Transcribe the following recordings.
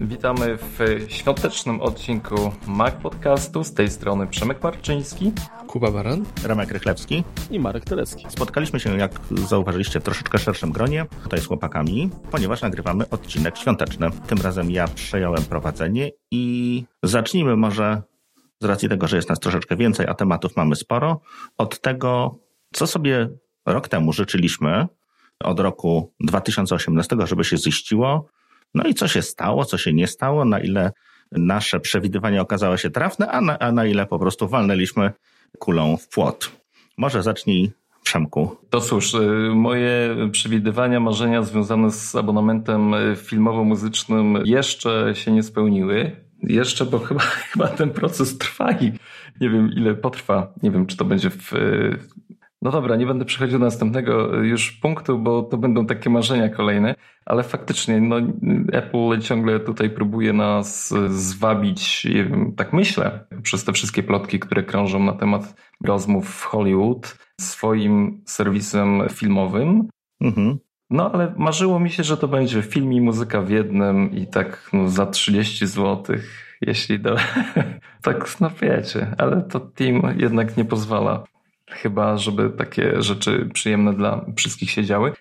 Witamy w świątecznym odcinku Mac Podcastu. Z tej strony Przemek Marczyński, Kuba Baran, Remek Rychlewski i Marek Telecki. Spotkaliśmy się, jak zauważyliście, w troszeczkę szerszym gronie, tutaj z chłopakami, ponieważ nagrywamy odcinek świąteczny. Tym razem ja przejąłem prowadzenie i zacznijmy może z racji tego, że jest nas troszeczkę więcej, a tematów mamy sporo, od tego, co sobie rok temu życzyliśmy, od roku 2018, żeby się ziściło, no i co się stało, co się nie stało, na ile nasze przewidywania okazały się trafne, a na, a na ile po prostu walnęliśmy kulą w płot. Może zacznij Przemku. To cóż, y, moje przewidywania, marzenia związane z abonamentem filmowo-muzycznym jeszcze się nie spełniły. Jeszcze, bo chyba, chyba ten proces trwa i nie wiem ile potrwa. Nie wiem, czy to będzie w no dobra, nie będę przechodził do następnego już punktu, bo to będą takie marzenia kolejne, ale faktycznie no, Apple ciągle tutaj próbuje nas zwabić, nie wiem, tak myślę, przez te wszystkie plotki, które krążą na temat rozmów w Hollywood swoim serwisem filmowym. Mhm. No ale marzyło mi się, że to będzie film i muzyka w jednym i tak no, za 30 zł, jeśli do... tak, no wiecie, ale to Team jednak nie pozwala chyba, żeby takie rzeczy przyjemne dla wszystkich się działy.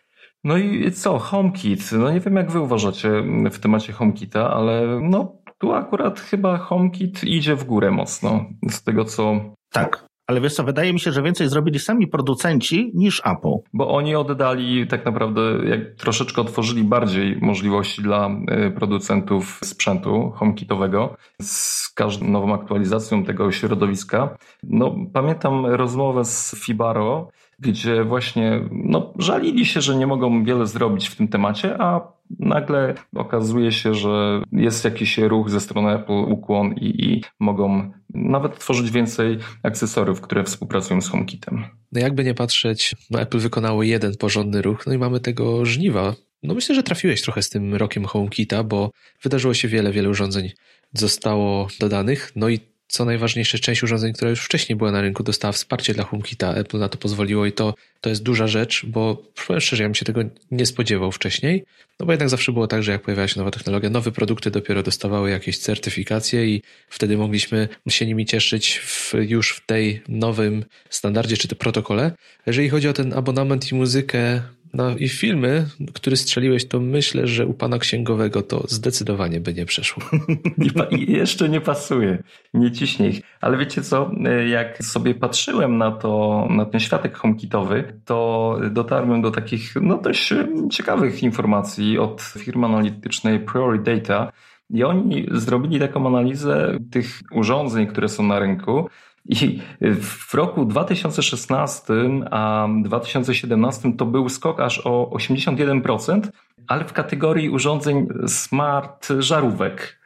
No i co, HomeKit. No nie wiem, jak wy uważacie w temacie HomeKita, ale no tu akurat chyba HomeKit idzie w górę mocno. Z tego co. Tak. Ale wiesz co, wydaje mi się, że więcej zrobili sami producenci niż Apple. Bo oni oddali tak naprawdę, jak troszeczkę otworzyli bardziej możliwości dla y, producentów sprzętu HomeKitowego z każdą nową aktualizacją tego środowiska. No, pamiętam rozmowę z Fibaro, gdzie właśnie no, żalili się, że nie mogą wiele zrobić w tym temacie, a nagle okazuje się, że jest jakiś ruch ze strony Apple, ukłon i, i mogą nawet tworzyć więcej akcesoriów, które współpracują z HomeKitem. No jakby nie patrzeć, no Apple wykonało jeden porządny ruch, no i mamy tego żniwa. No myślę, że trafiłeś trochę z tym rokiem HomeKita, bo wydarzyło się wiele, wiele urządzeń zostało dodanych, no i co najważniejsze, część urządzeń, która już wcześniej była na rynku, dostała wsparcie dla HomeKita. Apple na to pozwoliło i to, to jest duża rzecz, bo powiem szczerze, ja bym się tego nie spodziewał wcześniej, no bo jednak zawsze było tak, że jak pojawiała się nowa technologia, nowe produkty dopiero dostawały jakieś certyfikacje i wtedy mogliśmy się nimi cieszyć w, już w tej nowym standardzie czy to protokole. Jeżeli chodzi o ten abonament i muzykę, no i filmy, który strzeliłeś, to myślę, że u pana księgowego to zdecydowanie by nie przeszło. Jeszcze nie pasuje. Nie ciśnie ich. Ale wiecie co, jak sobie patrzyłem na to, na ten światek homekitowy, to dotarłem do takich no dość ciekawych informacji od firmy analitycznej Priori Data. I oni zrobili taką analizę tych urządzeń, które są na rynku i w roku 2016 a 2017 to był skok aż o 81%, ale w kategorii urządzeń smart żarówek.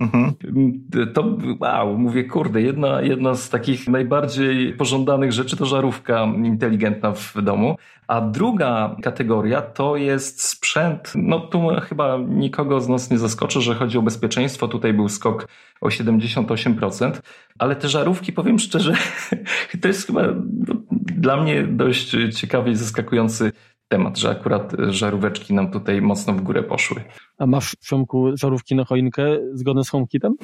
Mhm. To wow, mówię, kurde, jedna, jedna z takich najbardziej pożądanych rzeczy to żarówka inteligentna w domu. A druga kategoria to jest sprzęt, no tu chyba nikogo z nas nie zaskoczy, że chodzi o bezpieczeństwo. Tutaj był skok o 78%, ale te żarówki, powiem szczerze, to jest chyba dla mnie dość ciekawy i zaskakujący temat, że akurat żaróweczki nam tutaj mocno w górę poszły. A masz w Przemku żarówki na choinkę zgodne z HomeKitem?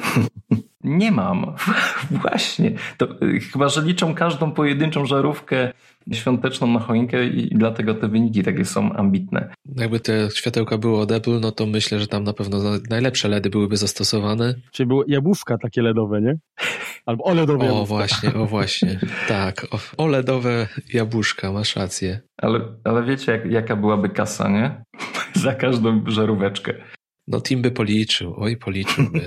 Nie mam. Właśnie. To, y, chyba, że liczą każdą pojedynczą żarówkę świąteczną na choinkę i dlatego te wyniki takie są ambitne. Jakby te światełka były od Apple, no to myślę, że tam na pewno najlepsze LEDy byłyby zastosowane. Czyli były jabłuszka takie LEDowe, nie? Albo OLEDowe O jabłuszka. właśnie, o właśnie. tak, OLEDowe jabłuszka, masz rację. Ale, ale wiecie, jak, jaka byłaby kasa, nie? Za każdą żaróweczkę. No Tim by policzył, oj policzyłby.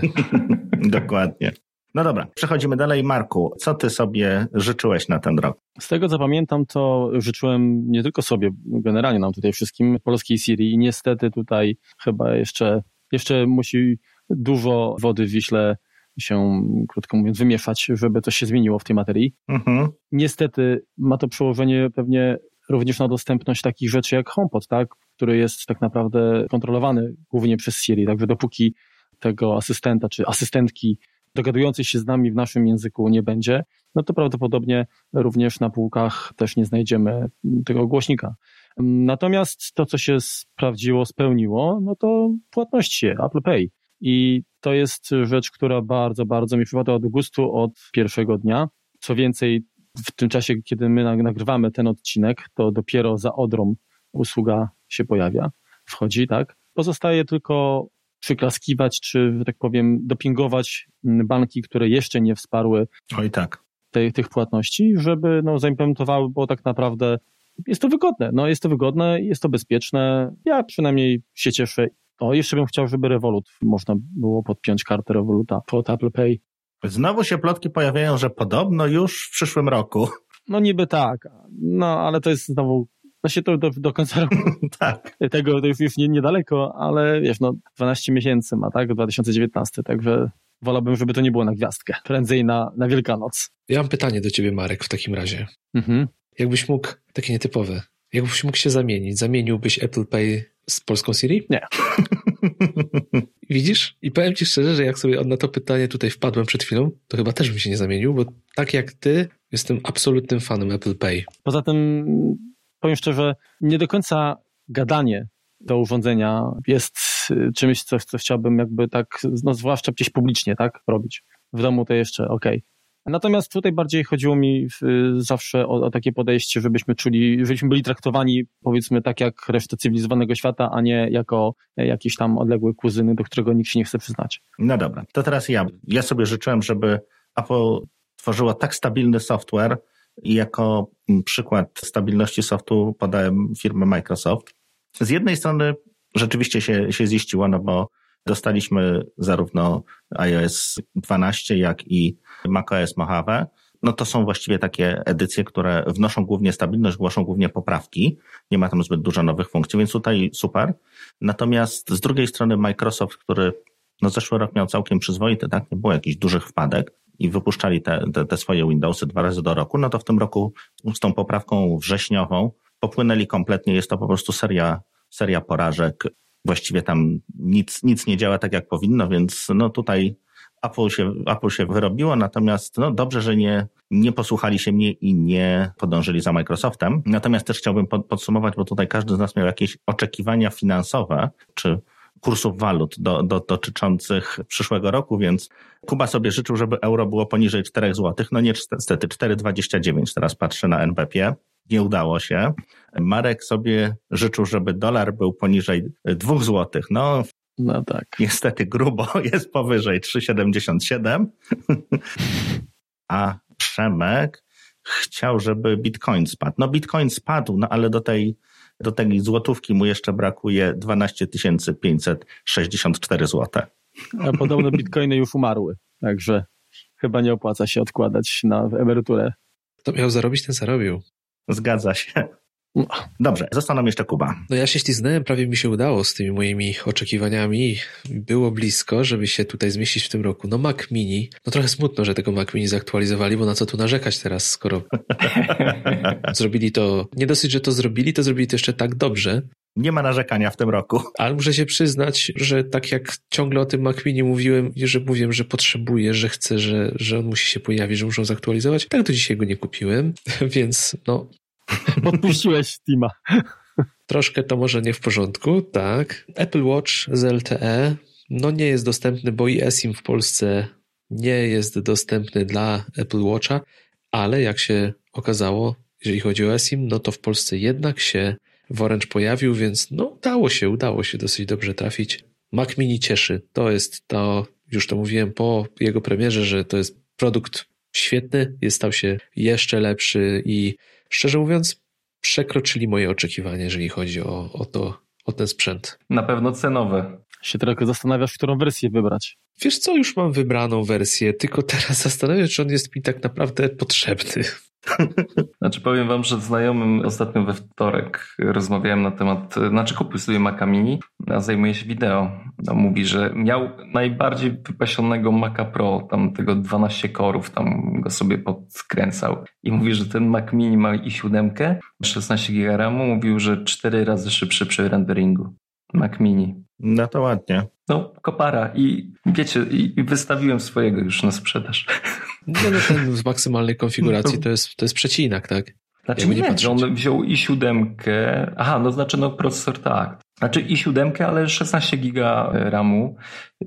Dokładnie. No dobra, przechodzimy dalej. Marku, co ty sobie życzyłeś na ten rok? Z tego co pamiętam, to życzyłem nie tylko sobie, generalnie nam tutaj wszystkim polskiej Siri i niestety tutaj chyba jeszcze, jeszcze musi dużo wody w Wiśle się, krótko mówiąc, wymieszać, żeby coś się zmieniło w tej materii. Mhm. Niestety ma to przełożenie pewnie również na dostępność takich rzeczy jak HomePod, tak? który jest tak naprawdę kontrolowany głównie przez Siri, także dopóki tego asystenta czy asystentki dogadującej się z nami w naszym języku nie będzie, no to prawdopodobnie również na półkach też nie znajdziemy tego głośnika. Natomiast to, co się sprawdziło, spełniło, no to płatności Apple Pay. i to jest rzecz, która bardzo, bardzo mi przypadła do gustu od pierwszego dnia. Co więcej, w tym czasie, kiedy my nagrywamy ten odcinek, to dopiero za Odrą usługa się pojawia, wchodzi, tak? Pozostaje tylko przyklaskiwać, czy, że tak powiem, dopingować banki, które jeszcze nie wsparły Oj tak. Tych płatności, żeby no, zaimplementowały, bo tak naprawdę jest to wygodne. No, jest to wygodne, jest to bezpieczne. Ja przynajmniej się cieszę. O, jeszcze bym chciał, żeby Revolut można było podpiąć kartę Revoluta pod Apple Pay. Znowu się plotki pojawiają, że podobno już w przyszłym roku. No niby tak, no ale to jest znowu, no się to do, do końca roku. tak. Tego to już, już nie, niedaleko, ale wiesz, no 12 miesięcy ma, tak, 2019, także wolałbym, żeby to nie było na gwiazdkę, prędzej na, na Wielkanoc. Ja mam pytanie do ciebie, Marek, w takim razie. Mhm. Jakbyś mógł, takie nietypowe, jakbyś mógł się zamienić, zamieniłbyś Apple Pay z polską Siri? Nie. Widzisz? I powiem ci szczerze, że jak sobie na to pytanie tutaj wpadłem przed chwilą, to chyba też bym się nie zamienił, bo tak jak ty, jestem absolutnym fanem Apple Pay. Poza tym, powiem szczerze, nie do końca gadanie do urządzenia jest y, czymś, co, co chciałbym jakby tak, no zwłaszcza gdzieś publicznie, tak, robić. W domu to jeszcze okej. Natomiast tutaj bardziej chodziło mi zawsze o, o, takie podejście, żebyśmy czuli, żebyśmy byli traktowani powiedzmy tak jak reszta cywilizowanego świata, a nie jako jakiś tam odległy kuzyny, do którego nikt się nie chce przyznać. No dobra, to teraz ja. Ja sobie życzyłem, żeby Apple tworzyło tak stabilny software jako przykład stabilności softu podałem firmę Microsoft. Z jednej strony rzeczywiście się, się ziściło, no bo dostaliśmy zarówno iOS 12, jak i macOS Mojave. No to są właściwie takie edycje, które wnoszą głównie stabilność, głoszą głównie poprawki. Nie ma tam zbyt dużo nowych funkcji, więc tutaj super. Natomiast z drugiej strony Microsoft, który no zeszły rok miał całkiem przyzwoity, tak? Nie było jakichś dużych wpadek i wypuszczali te, te, te swoje Windowsy dwa razy do roku, no to w tym roku z tą poprawką wrześniową popłynęli kompletnie. Jest to po prostu seria, seria porażek. Właściwie tam nic, nic nie działa tak, jak powinno, więc no tutaj Apple się, Apple się wyrobiło, natomiast no dobrze, że nie, nie posłuchali się mnie i nie podążyli za Microsoftem. Natomiast też chciałbym podsumować, bo tutaj każdy z nas miał jakieś oczekiwania finansowe, czy kursów walut do, do, dotyczących przyszłego roku, więc Kuba sobie życzył, żeby euro było poniżej 4 zł. No niestety 4,29 teraz patrzę na NBP. Nie udało się. Marek sobie życzył, żeby dolar był poniżej 2 zł. No, no tak. Niestety grubo jest powyżej 3,77. A Przemek chciał, żeby Bitcoin spadł. No Bitcoin spadł, no ale do tej, do tej złotówki mu jeszcze brakuje 12 564 zł. A podobno bitcoiny już umarły, także chyba nie opłaca się odkładać na emeryturę. To miał zarobić, ten zarobił. Zgadza się. Dobrze, zostaną jeszcze Kuba. No ja się śliznąłem, prawie mi się udało z tymi moimi oczekiwaniami. Było blisko, żeby się tutaj zmieścić w tym roku. No Mac Mini, no trochę smutno, że tego Mac Mini zaktualizowali, bo na co tu narzekać teraz, skoro zrobili to, nie dosyć, że to zrobili, to zrobili to jeszcze tak dobrze. Nie ma narzekania w tym roku. Ale muszę się przyznać, że tak jak ciągle o tym Mac Mini mówiłem, że mówiłem, że potrzebuję, że chcę, że, że on musi się pojawić, że muszą zaktualizować, tak do dzisiaj go nie kupiłem, więc no Podpuściłeś Steama. Troszkę to może nie w porządku, tak. Apple Watch z LTE no nie jest dostępny, bo i eSIM w Polsce nie jest dostępny dla Apple Watcha, ale jak się okazało, jeżeli chodzi o eSIM, no to w Polsce jednak się Orange pojawił, więc no udało się, udało się dosyć dobrze trafić. Mac Mini cieszy. To jest to, już to mówiłem po jego premierze, że to jest produkt świetny, jest stał się jeszcze lepszy i szczerze mówiąc, przekroczyli moje oczekiwania, jeżeli chodzi o, o, to, o ten sprzęt. Na pewno cenowe. Się trochę zastanawiasz, którą wersję wybrać. Wiesz co, już mam wybraną wersję, tylko teraz zastanawiam się, czy on jest mi tak naprawdę potrzebny. Znaczy powiem wam, że znajomym ostatnio we wtorek rozmawiałem na temat, znaczy kupił sobie Maca Mini, a zajmuje się wideo. No, mówi, że miał najbardziej wypasionego Maca Pro, tam tego 12 korów, tam go sobie podkręcał. I mówi, że ten Mac Mini ma i siódemkę, 16 GB RAMu, mówił, że 4 razy szybszy przy renderingu. Mac Mini. No to ładnie. No, kopara. I wiecie, i wystawiłem swojego już na sprzedaż. No, no ten w maksymalnej konfiguracji to jest, to jest przecinak, tak? Znaczy nie, nie on wziął i siódemkę. Aha, no znaczy no procesor tak. Znaczy i siódemkę, ale 16 giga RAMu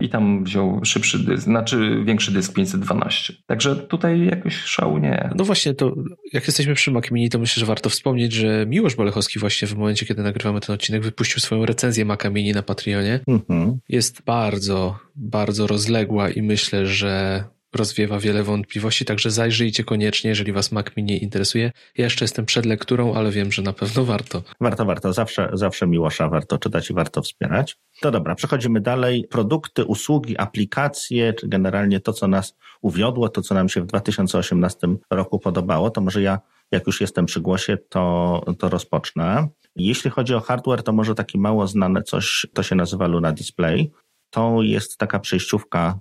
i tam wziął szybszy dysk, znaczy większy dysk 512. Także tutaj jakoś szału nie. No właśnie, to jak jesteśmy przy Mac Mini, to myślę, że warto wspomnieć, że Miłosz Bolechowski właśnie w momencie, kiedy nagrywamy ten odcinek, wypuścił swoją recenzję Maca Mini na Patreonie. Mhm. Jest bardzo, bardzo rozległa i myślę, że rozwiewa wiele wątpliwości, także zajrzyjcie koniecznie, jeżeli Was Mac Mini interesuje. Ja jeszcze jestem przed lekturą, ale wiem, że na pewno warto. Warto, warto. Zawsze, zawsze Miłosza warto czytać i warto wspierać. To dobra, przechodzimy dalej. Produkty, usługi, aplikacje, czy generalnie to, co nas uwiodło, to, co nam się w 2018 roku podobało, to może ja, jak już jestem przy głosie, to, to rozpocznę. Jeśli chodzi o hardware, to może taki mało znane coś, to się nazywa Luna Display. To jest taka przejściówka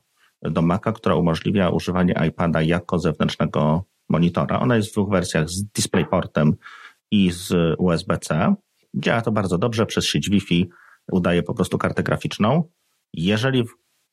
do Maca, która umożliwia używanie iPada jako zewnętrznego monitora. Ona jest w dwóch wersjach z DisplayPortem i z USB-C. Działa to bardzo dobrze przez sieć Wi-Fi, udaje po prostu kartę graficzną. Jeżeli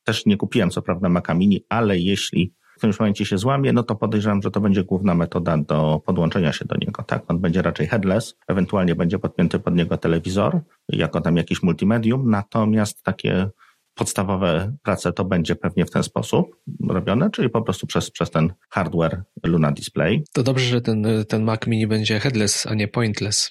też nie kupiłem co prawda Maca Mini, ale jeśli w którymś momencie się złamie, no to podejrzewam, że to będzie główna metoda do podłączenia się do niego. Tak, on będzie raczej headless, ewentualnie będzie podpięty pod niego telewizor, jako tam jakiś multimedium, natomiast takie podstawowe prace to będzie pewnie w ten sposób robione, czyli po prostu przez, przez ten hardware Luna Display. To dobrze, że ten, ten Mac Mini będzie headless, a nie pointless.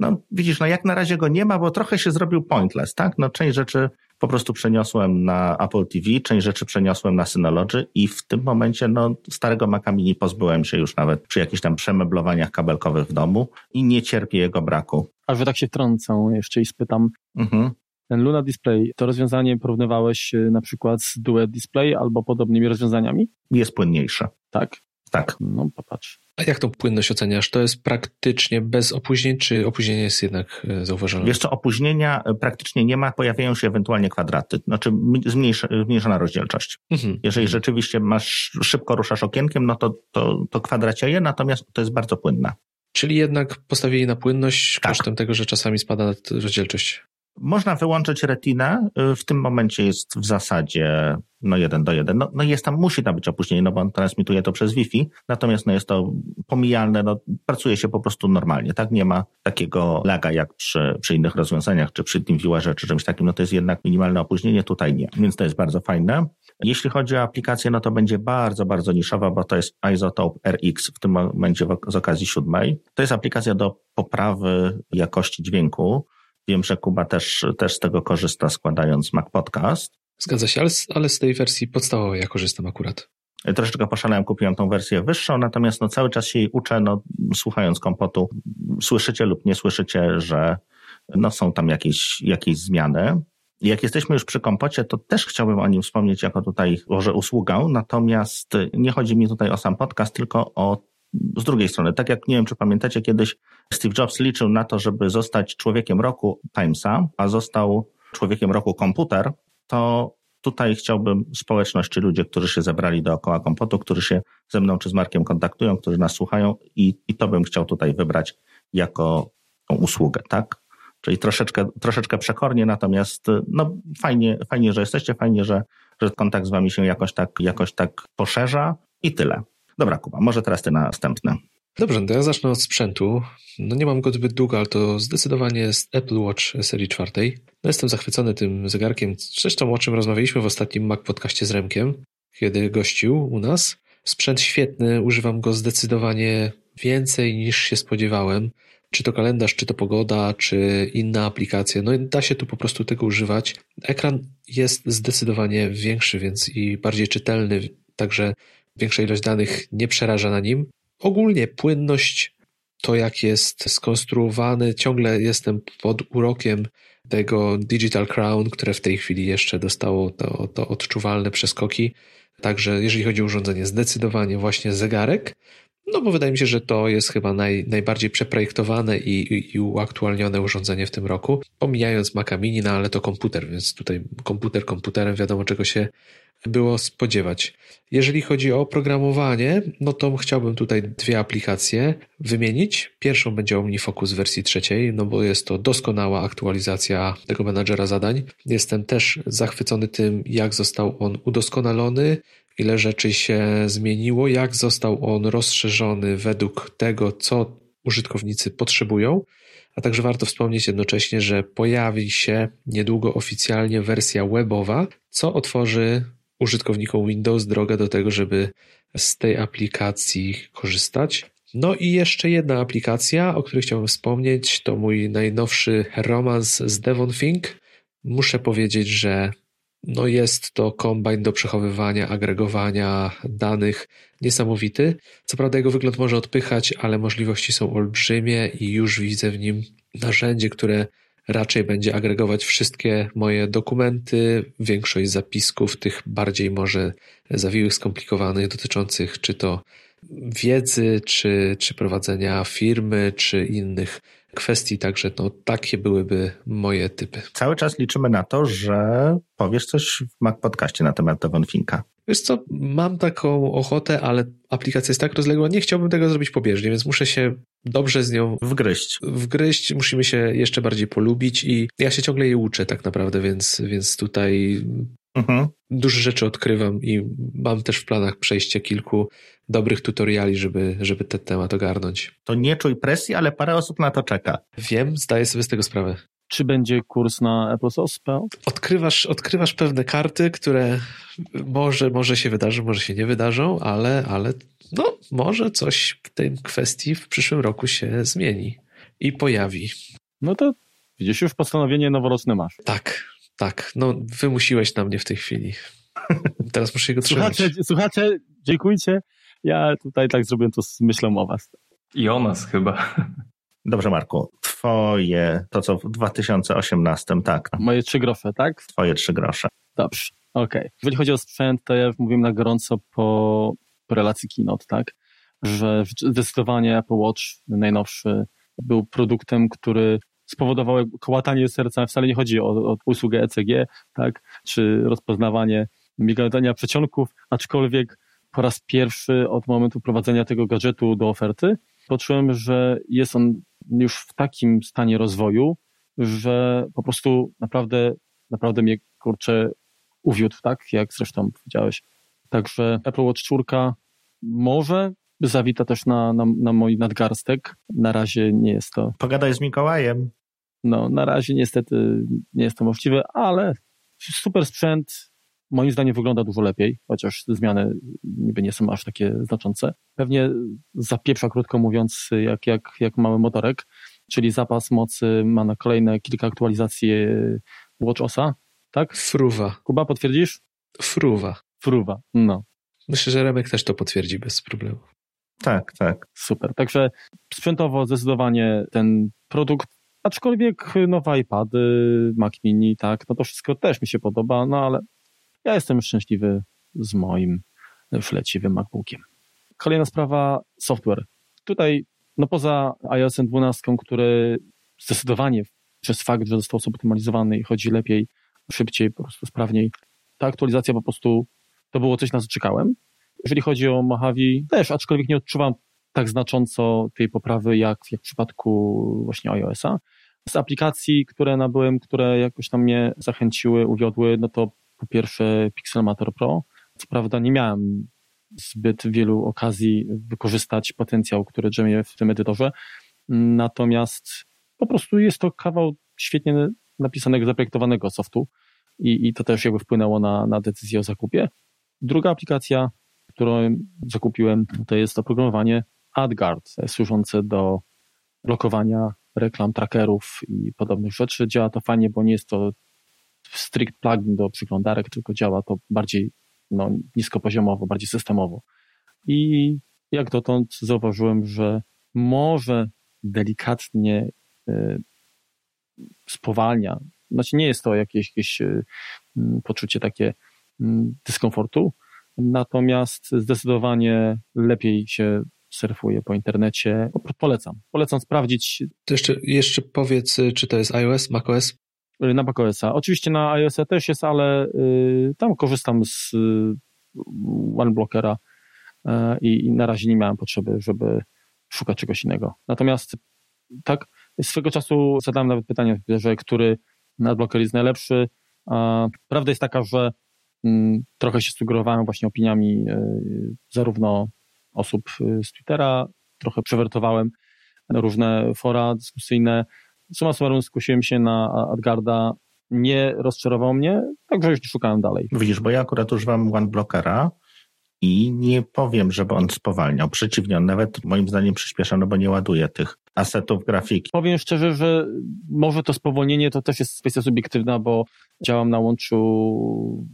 No widzisz, no jak na razie go nie ma, bo trochę się zrobił pointless, tak? No część rzeczy po prostu przeniosłem na Apple TV, część rzeczy przeniosłem na Synology i w tym momencie no starego Maca Mini pozbyłem się już nawet przy jakichś tam przemeblowaniach kabelkowych w domu i nie cierpię jego braku. A że tak się wtrącę jeszcze i spytam, mhm ten Luna Display, to rozwiązanie porównywałeś e, na przykład z Duet Display albo podobnymi rozwiązaniami? Jest płynniejsze. Tak? Tak. No popatrz. A jak tą płynność oceniasz? To jest praktycznie bez opóźnień, czy opóźnienie jest jednak e, zauważalne? Jeszcze opóźnienia e, praktycznie nie ma, pojawiają się ewentualnie kwadraty, znaczy zmniejsza, zmniejszona rozdzielczość. Mhm. Jeżeli rzeczywiście masz, szybko ruszasz okienkiem, no to, to, to kwadracieje, natomiast to jest bardzo płynna. Czyli jednak postawili na płynność tak. kosztem tego, że czasami spada rozdzielczość. Można wyłączyć retinę. Y, w tym momencie jest w zasadzie no jeden do jeden. No, no jest tam, musi tam być opóźnienie, no bo on transmituje to przez Wi-Fi, natomiast no jest to pomijalne, no pracuje się po prostu normalnie, tak? Nie ma takiego laga jak przy, przy innych rozwiązaniach, czy przy TeamViewerze, czy czymś takim, no to jest jednak minimalne opóźnienie, tutaj nie, więc to jest bardzo fajne. Jeśli chodzi o aplikację, no to będzie bardzo, bardzo niszowa, bo to jest Isotope RX w tym momencie z okazji siódmej. To jest aplikacja do poprawy jakości dźwięku, Wiem, że Kuba też, też z tego korzysta, składając Mac Podcast. Zgadza się, ale, ale z tej wersji podstawowej ja korzystam akurat. Troszeczkę poszalałem, kupiłem tą wersję wyższą, natomiast no cały czas się jej uczę, no, słuchając kompotu, słyszycie lub nie słyszycie, że no, są tam jakieś, jakieś zmiany. Jak jesteśmy już przy kompocie, to też chciałbym o nim wspomnieć jako tutaj może usługę, natomiast nie chodzi mi tutaj o sam podcast, tylko o z drugiej strony, tak jak nie wiem, czy pamiętacie, kiedyś Steve Jobs liczył na to, żeby zostać człowiekiem roku Timesa, a został człowiekiem roku komputer, to tutaj chciałbym społeczność, czy ludzie, którzy się zebrali dookoła kompotu, którzy się ze mną czy z Markiem kontaktują, którzy nas słuchają i, i to bym chciał tutaj wybrać jako tą usługę, tak? Czyli troszeczkę, troszeczkę przekornie, natomiast no, fajnie, fajnie, że jesteście, fajnie, że, że kontakt z wami się jakoś tak, jakoś tak poszerza i tyle. Dobra, Kuba, może teraz ty następne. Dobrze, to ja zacznę od sprzętu. No nie mam go zbyt długo, ale to zdecydowanie jest Apple Watch serii czwartej. No jestem zachwycony tym zegarkiem, zresztą o czym rozmawialiśmy w ostatnim Mac podcaście z Remkiem, kiedy gościł u nas. Sprzęt świetny, używam go zdecydowanie więcej niż się spodziewałem. Czy to kalendarz, czy to pogoda, czy inna aplikacja. No da się tu po prostu tego używać. Ekran jest zdecydowanie większy, więc i bardziej czytelny, także większa ilość danych nie przeraża na nim. Ogólnie płynność, to jak jest skonstruowany, ciągle jestem pod urokiem tego Digital Crown, które w tej chwili jeszcze dostało to, to odczuwalne przeskoki. Także jeżeli chodzi o urządzenie, zdecydowanie właśnie zegarek, no bo wydaje mi się, że to jest chyba naj, najbardziej przeprojektowane i, i, i uaktualnione urządzenie w tym roku. Pomijając Maca Mini, no ale to komputer, więc tutaj komputer komputerem wiadomo czego się było spodziewać. Jeżeli chodzi o oprogramowanie, no to chciałbym tutaj dwie aplikacje wymienić. Pierwszą będzie OmniFocus w wersji trzeciej, no bo jest to doskonała aktualizacja tego menadżera zadań. Jestem też zachwycony tym, jak został on udoskonalony, ile rzeczy się zmieniło, jak został on rozszerzony według tego, co użytkownicy potrzebują. a także warto wspomnieć jednocześnie, że pojawi się niedługo oficjalnie wersja webowa, co otworzy użytkownikom Windows drogę do tego, żeby z tej aplikacji korzystać. No i jeszcze jedna aplikacja, o której chciałbym wspomnieć, to mój najnowszy romans z Devon Fink. Muszę powiedzieć, że no jest to kombajn do przechowywania, agregowania danych niesamowity. Co prawda jego wygląd może odpychać, ale możliwości są olbrzymie i już widzę w nim narzędzie, które raczej będzie agregować wszystkie moje dokumenty, większość zapisków, tych bardziej może zawiłych, skomplikowanych, dotyczących czy to wiedzy, czy, czy prowadzenia firmy, czy innych kwestii, także no, takie byłyby moje typy. Cały czas liczymy na to, że powiesz coś w Mac Podcaście na temat Devon Finka. Wiesz co, mam taką ochotę, ale aplikacja jest tak rozległa, nie chciałbym tego zrobić pobieżnie, więc muszę się dobrze z nią wgryźć. Wgryźć, musimy się jeszcze bardziej polubić i ja się ciągle jej uczę tak naprawdę, więc, więc tutaj mhm. dużo rzeczy odkrywam i mam też w planach przejście kilku dobrych tutoriali, żeby, żeby ten temat ogarnąć. To nie czuj presji, ale parę osób na to czeka. Wiem, zdaję sobie z tego sprawę. Czy będzie kurs na Apple Spell? Odkrywasz, odkrywasz pewne karty, które może, może się wydarzą, może się nie wydarzą, ale, ale no, może coś w tej kwestii w przyszłym roku się zmieni i pojawi. No to widzisz, już postanowienie noworoczne masz. Tak, tak. No, wymusiłeś na mnie w tej chwili. Teraz muszę go trzymać. Słuchacze, słuchacze, dziękujcie. Ja tutaj tak zrobiłem to z myślą o was. I o nas chyba. Dobrze, Marku. Twoje, to co w 2018, tak. Moje trzy grosze, tak? Twoje trzy grosze. Dobrze, okej. Okay. Jeżeli chodzi o sprzęt, to ja już mówiłem na gorąco po, relacji Keynote, tak? Że zdecydowanie Apple Watch najnowszy był produktem, który spowodował kołatanie serca. Wcale nie chodzi o, o usługę ECG, tak? Czy rozpoznawanie migotania przecionków, aczkolwiek po raz pierwszy od momentu prowadzenia tego gadżetu do oferty poczułem, że jest on już w takim stanie rozwoju, że po prostu naprawdę, naprawdę mnie kurczę uwiódł, tak? Jak zresztą powiedziałeś. Także Apple Watch 4 może zawita też na, na, na mój nadgarstek. Na razie nie jest to. Pogadaj z Mikołajem. No, na razie niestety nie jest to możliwe, ale super sprzęt, moim zdaniem wygląda dużo lepiej, chociaż zmiany niby nie są aż takie znaczące. Pewnie zapieprza, krótko mówiąc, jak, jak, jak mały motorek, czyli zapas mocy ma na kolejne kilka aktualizacji Watch OSa, tak? Fruwa. Kuba, potwierdzisz? Fruwa. Fruwa, no. Myślę, że Remek też to potwierdzi bez problemu. Tak, tak. Super. Także sprzętowo zdecydowanie ten produkt, aczkolwiek nowe iPady, Mac Mini, tak, no to wszystko też mi się podoba, no ale ja jestem szczęśliwy z moim fleciwym MacBookiem. Kolejna sprawa, software. Tutaj, no poza iOS 12, który zdecydowanie przez fakt, że został zoptymalizowany i chodzi lepiej, szybciej, po prostu sprawniej, ta aktualizacja po prostu to było coś, na co czekałem. Jeżeli chodzi o Mojave, też, aczkolwiek nie odczuwam tak znacząco tej poprawy, jak, jak w przypadku właśnie iOS-a. Z aplikacji, które nabyłem, które jakoś tam mnie zachęciły, uwiodły, no to po pierwsze Pixelmator Pro. Co prawda nie miałem zbyt wielu okazji wykorzystać potencjał, który drzemie w tym edytorze, natomiast po prostu jest to kawał świetnie napisanego, zaprojektowanego softu i, i to też jakby wpłynęło na, na decyzję o zakupie. Druga aplikacja, którą zakupiłem, to jest oprogramowanie AdGuard, służące do blokowania reklam, trackerów i podobnych rzeczy. Działa to fajnie, bo nie jest to strict plugin do przeglądarek, tylko działa to bardziej no, niskopoziomowo, bardziej systemowo. I jak dotąd zauważyłem, że może delikatnie y, spowalnia, znaczy nie jest to jakieś, jakieś y, poczucie takie y, dyskomfortu, natomiast zdecydowanie lepiej się surfuje po internecie. Polecam. Polecam sprawdzić. To jeszcze, jeszcze powiedz, czy to jest iOS, macOS? Y, na macOSa. Oczywiście na iOSa też jest, ale y, tam korzystam z y, OneBlockera y, i na razie nie miałem potrzeby, żeby szukać czegoś innego. Natomiast tak, swego czasu zadałem nawet pytanie, że który adblocker jest najlepszy. Prawda jest taka, że mm, trochę się sugerowałem właśnie opiniami zarówno osób z Twittera, trochę przewertowałem różne fora dyskusyjne, suma summarum skusiłem się na Adgarda, nie rozczarował mnie, także już szukałem dalej. Widzisz, bo ja akurat używam OneBlockera i nie powiem, żeby on spowalniał. Przeciwnie, on nawet moim zdaniem przyspiesza, no bo nie ładuje tych asetów grafiki. Powiem szczerze, że może to spowolnienie to też jest kwestia subiektywna, bo działam na łączu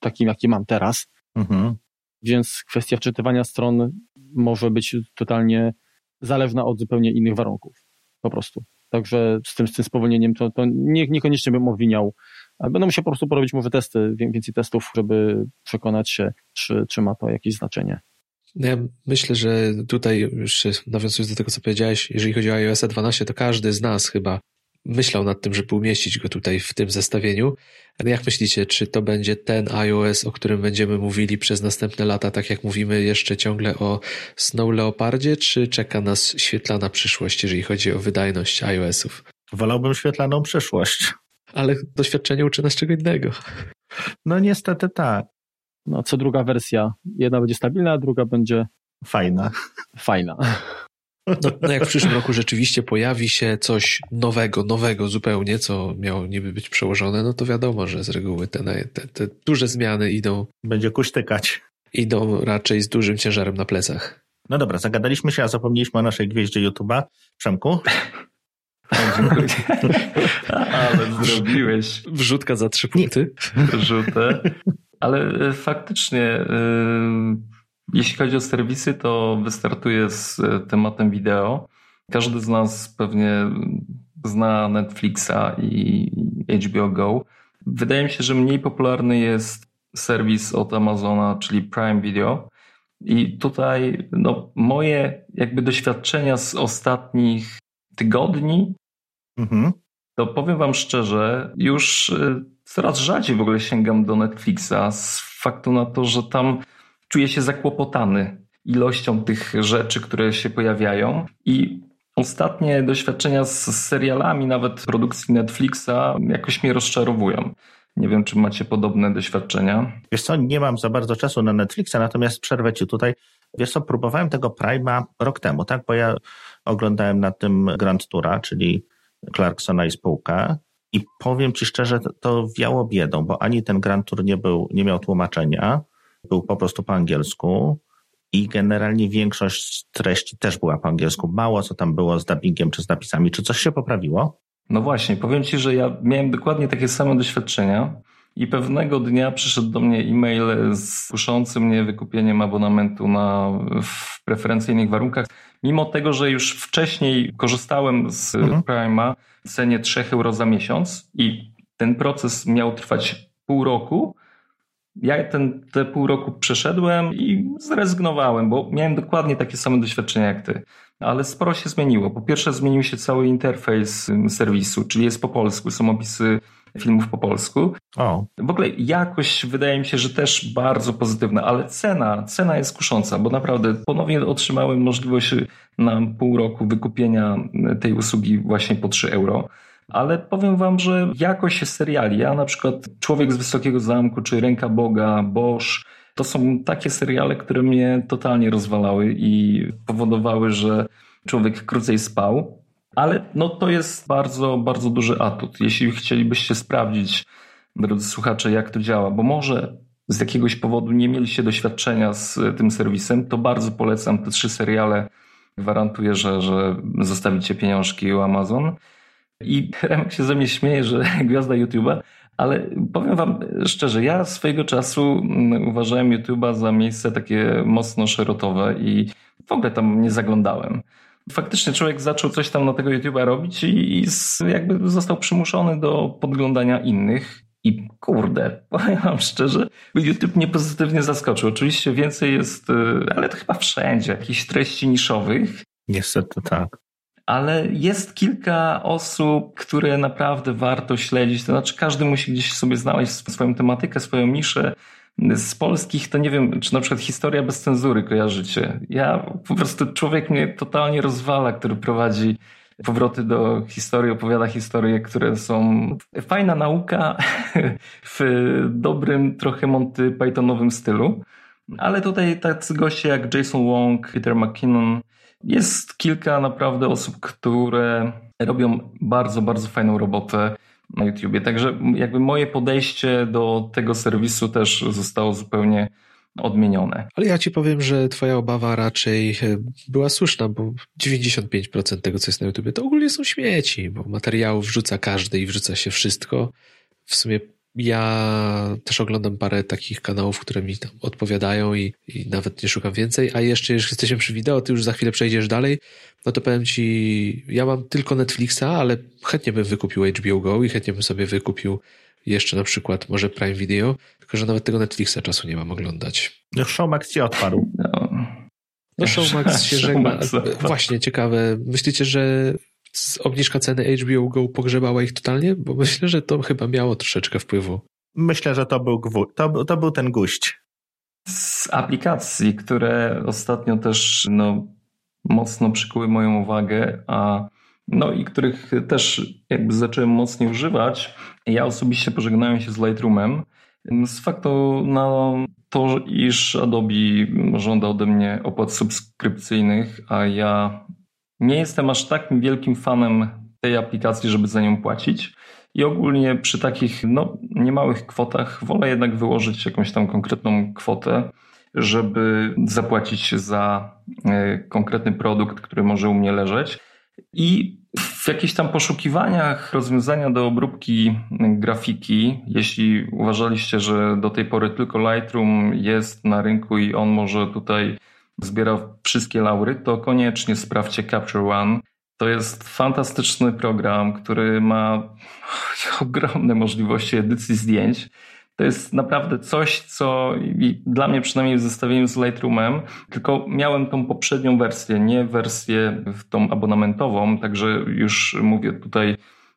takim, jaki mam teraz. Mhm. Więc kwestia wczytywania stron może być totalnie zależna od zupełnie innych warunków. Po prostu. Także z tym, z tym spowolnieniem to, to nie, niekoniecznie bym obwiniał. Będę musiał po prostu porobić może testy, więcej testów, żeby przekonać się, czy, czy ma to jakieś znaczenie. No ja myślę, że tutaj już nawiązując do tego, co powiedziałeś, jeżeli chodzi o iOS 12, to każdy z nas chyba myślał nad tym, żeby umieścić go tutaj w tym zestawieniu. Ale jak myślicie, czy to będzie ten iOS, o którym będziemy mówili przez następne lata, tak jak mówimy jeszcze ciągle o Snow Leopardzie, czy czeka nas świetlana przyszłość, jeżeli chodzi o wydajność iOS-ów? Wolałbym świetlaną przyszłość. Ale doświadczenie uczy nas czego innego. No niestety tak. No, co druga wersja. Jedna będzie stabilna, a druga będzie fajna. Fajna. No, no, jak w przyszłym roku rzeczywiście pojawi się coś nowego, nowego zupełnie, co miało niby być przełożone, no to wiadomo, że z reguły te, te, te duże zmiany idą. Będzie kuśtykać. Idą raczej z dużym ciężarem na plecach. No dobra, zagadaliśmy się, a zapomnieliśmy o naszej gwieździe YouTube'a. Przemku? Ale zrobiłeś. Wrzutka za trzy punkty. Wrzutę. Ale faktycznie jeśli chodzi o serwisy, to wystartuję z e, tematem wideo. Każdy z nas pewnie zna Netflixa i HBO Go. Wydaje mi się, że mniej popularny jest serwis od Amazona, czyli Prime Video. I tutaj no, moje jakby doświadczenia z ostatnich tygodni, mhm. to powiem wam szczerze, już e, coraz rzadziej w ogóle sięgam do Netflixa z faktu na to, że tam czuję się zakłopotany ilością tych rzeczy, które się pojawiają i ostatnie doświadczenia z serialami, nawet produkcji Netflixa, jakoś mnie rozczarowują. Nie wiem, czy macie podobne doświadczenia. Wiesz co, nie mam za bardzo czasu na Netflixa, natomiast przerwę ci tutaj. Wiesz co, próbowałem tego Prime'a rok temu, tak? Bo ja oglądałem na tym Grand Toura, czyli Clarksona i spółkę i powiem ci szczerze, to wiało biedą, bo ani ten Grand Tour nie był, nie miał tłumaczenia, był po prostu po angielsku i generalnie większość treści też była po angielsku. Mało co tam było z dubbingiem czy z napisami. Czy coś się poprawiło? No właśnie, powiem Ci, że ja miałem dokładnie takie same doświadczenia i pewnego dnia przyszedł do mnie e-mail zkuszący mnie wykupieniem abonamentu na, w preferencyjnych warunkach, mimo tego, że już wcześniej korzystałem z mhm. Prime'a w cenie 3 euro za miesiąc i ten proces miał trwać pół roku, ja ten, te pół roku przeszedłem i zrezygnowałem, bo miałem dokładnie takie same doświadczenia jak ty. Ale sporo się zmieniło. Po pierwsze, zmienił się cały interfejs serwisu, czyli jest po polsku, są opisy filmów po polsku. O. W ogóle jakość wydaje mi się, że też bardzo pozytywna, ale cena, cena jest kusząca, bo naprawdę ponownie otrzymałem możliwość na pół roku wykupienia tej usługi właśnie po 3 euro ale powiem wam, że jakość seriali, ja na przykład Człowiek z Wysokiego Zamku, czy Ręka Boga, Bosch, to są takie seriale, które mnie totalnie rozwalały i powodowały, że człowiek krócej spał. Ale no to jest bardzo, bardzo duży atut. Jeśli chcielibyście sprawdzić, drodzy słuchacze, jak to działa, bo może z jakiegoś powodu nie mieliście doświadczenia z tym serwisem, to bardzo polecam te trzy seriale. Gwarantuję, że, że zostawicie pieniążki u Amazon. I Remek się ze mnie śmieje, że gwiazda YouTube'a, ale powiem wam szczerze, ja swojego czasu mm, uważałem YouTube'a za miejsce takie mocno szerotowe i w ogóle tam nie zaglądałem. Faktycznie człowiek zaczął coś tam na tego YouTube'a robić i, i jakby został przymuszony do podglądania innych. I kurde, powiem wam szczerze, YouTube mnie pozytywnie zaskoczył. Oczywiście więcej jest, y, ale to chyba wszędzie, jakichś treści niszowych. Niestety tak ale jest kilka osób, które naprawdę warto śledzić. To znaczy, każdy musi gdzieś sobie znaleźć swoją tematykę, swoją niszę. Z polskich to nie wiem, czy na przykład historia bez cenzury kojarzycie. Ja po prostu człowiek mnie totalnie rozwala, który prowadzi powroty do historii, opowiada historie, które są fajna nauka w dobrym, trochę Monty Pythonowym stylu. Ale tutaj tacy goście jak Jason Wong, Peter McKinnon, jest kilka naprawdę osób, które robią bardzo, bardzo fajną robotę na YouTubie. Także jakby moje podejście do tego serwisu też zostało zupełnie odmienione. Ale ja ci powiem, że twoja obawa raczej e, była słuszna, bo 95% tego, co jest na YouTubie, to ogólnie są śmieci, bo materiałów wrzuca każdy i wrzuca się wszystko. W sumie ja też oglądam parę takich kanałów, które mi tam odpowiadają i, i nawet nie szukam więcej. A jeszcze, jeśli jesteśmy przy wideo, ty już za chwilę przejdziesz dalej, no to powiem ci, ja mam tylko Netflixa, ale chętnie bym wykupił HBO Go i chętnie bym sobie wykupił jeszcze na przykład może Prime Video, tylko że nawet tego Netflixa czasu nie mam oglądać. Już Showmax ci odparł. No, no Showmax się żegna. Właśnie, ciekawe. Myślicie, że obniżka ceny HBO Go pogrzebała ich totalnie? Bo myślę, że to chyba miało troszeczkę wpływu. Myślę, że to był, to, to był ten guść. Z aplikacji, które ostatnio też no, mocno przykuły moją uwagę, a no i których też jakby zacząłem mocniej używać. Ja osobiście pożegnałem się z Lightroomem z faktu na to, iż Adobe żąda ode mnie opłat subskrypcyjnych, a ja nie jestem aż takim wielkim fanem tej aplikacji, żeby za nią płacić. I ogólnie przy takich no, niemałych kwotach wolę jednak wyłożyć jakąś tam konkretną kwotę, żeby zapłacić za e, konkretny produkt, który może u mnie leżeć. I w jakichś tam poszukiwaniach rozwiązania do obróbki grafiki, jeśli uważaliście, że do tej pory tylko Lightroom jest na rynku i on może tutaj zbiera wszystkie laury, to koniecznie sprawdźcie Capture One. To jest fantastyczny program, który ma ogromne możliwości edycji zdjęć. To jest naprawdę coś, co dla mnie przynajmniej w zestawieniu z Lightroomem, tylko miałem tą poprzednią wersję, nie wersję tą abonamentową, także już mówię tutaj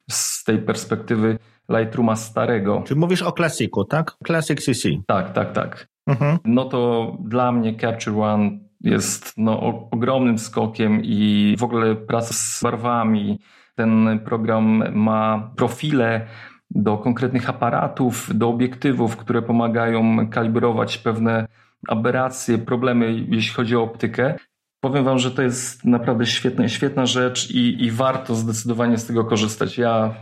z tej perspektywy Lightrooma starego. Czy mówisz o Classicu, tak? Classic CC. Tak, tak, tak. Mhm. No to dla mnie Capture One jest no, ogromnym skokiem i w ogóle praca z barwami. Ten program ma profile do konkretnych aparatów, do obiektywów, które pomagają kalibrować pewne aberracje, problemy, jeśli chodzi o optykę. Powiem Wam, że to jest naprawdę świetna, świetna rzecz i, i warto zdecydowanie z tego korzystać. Ja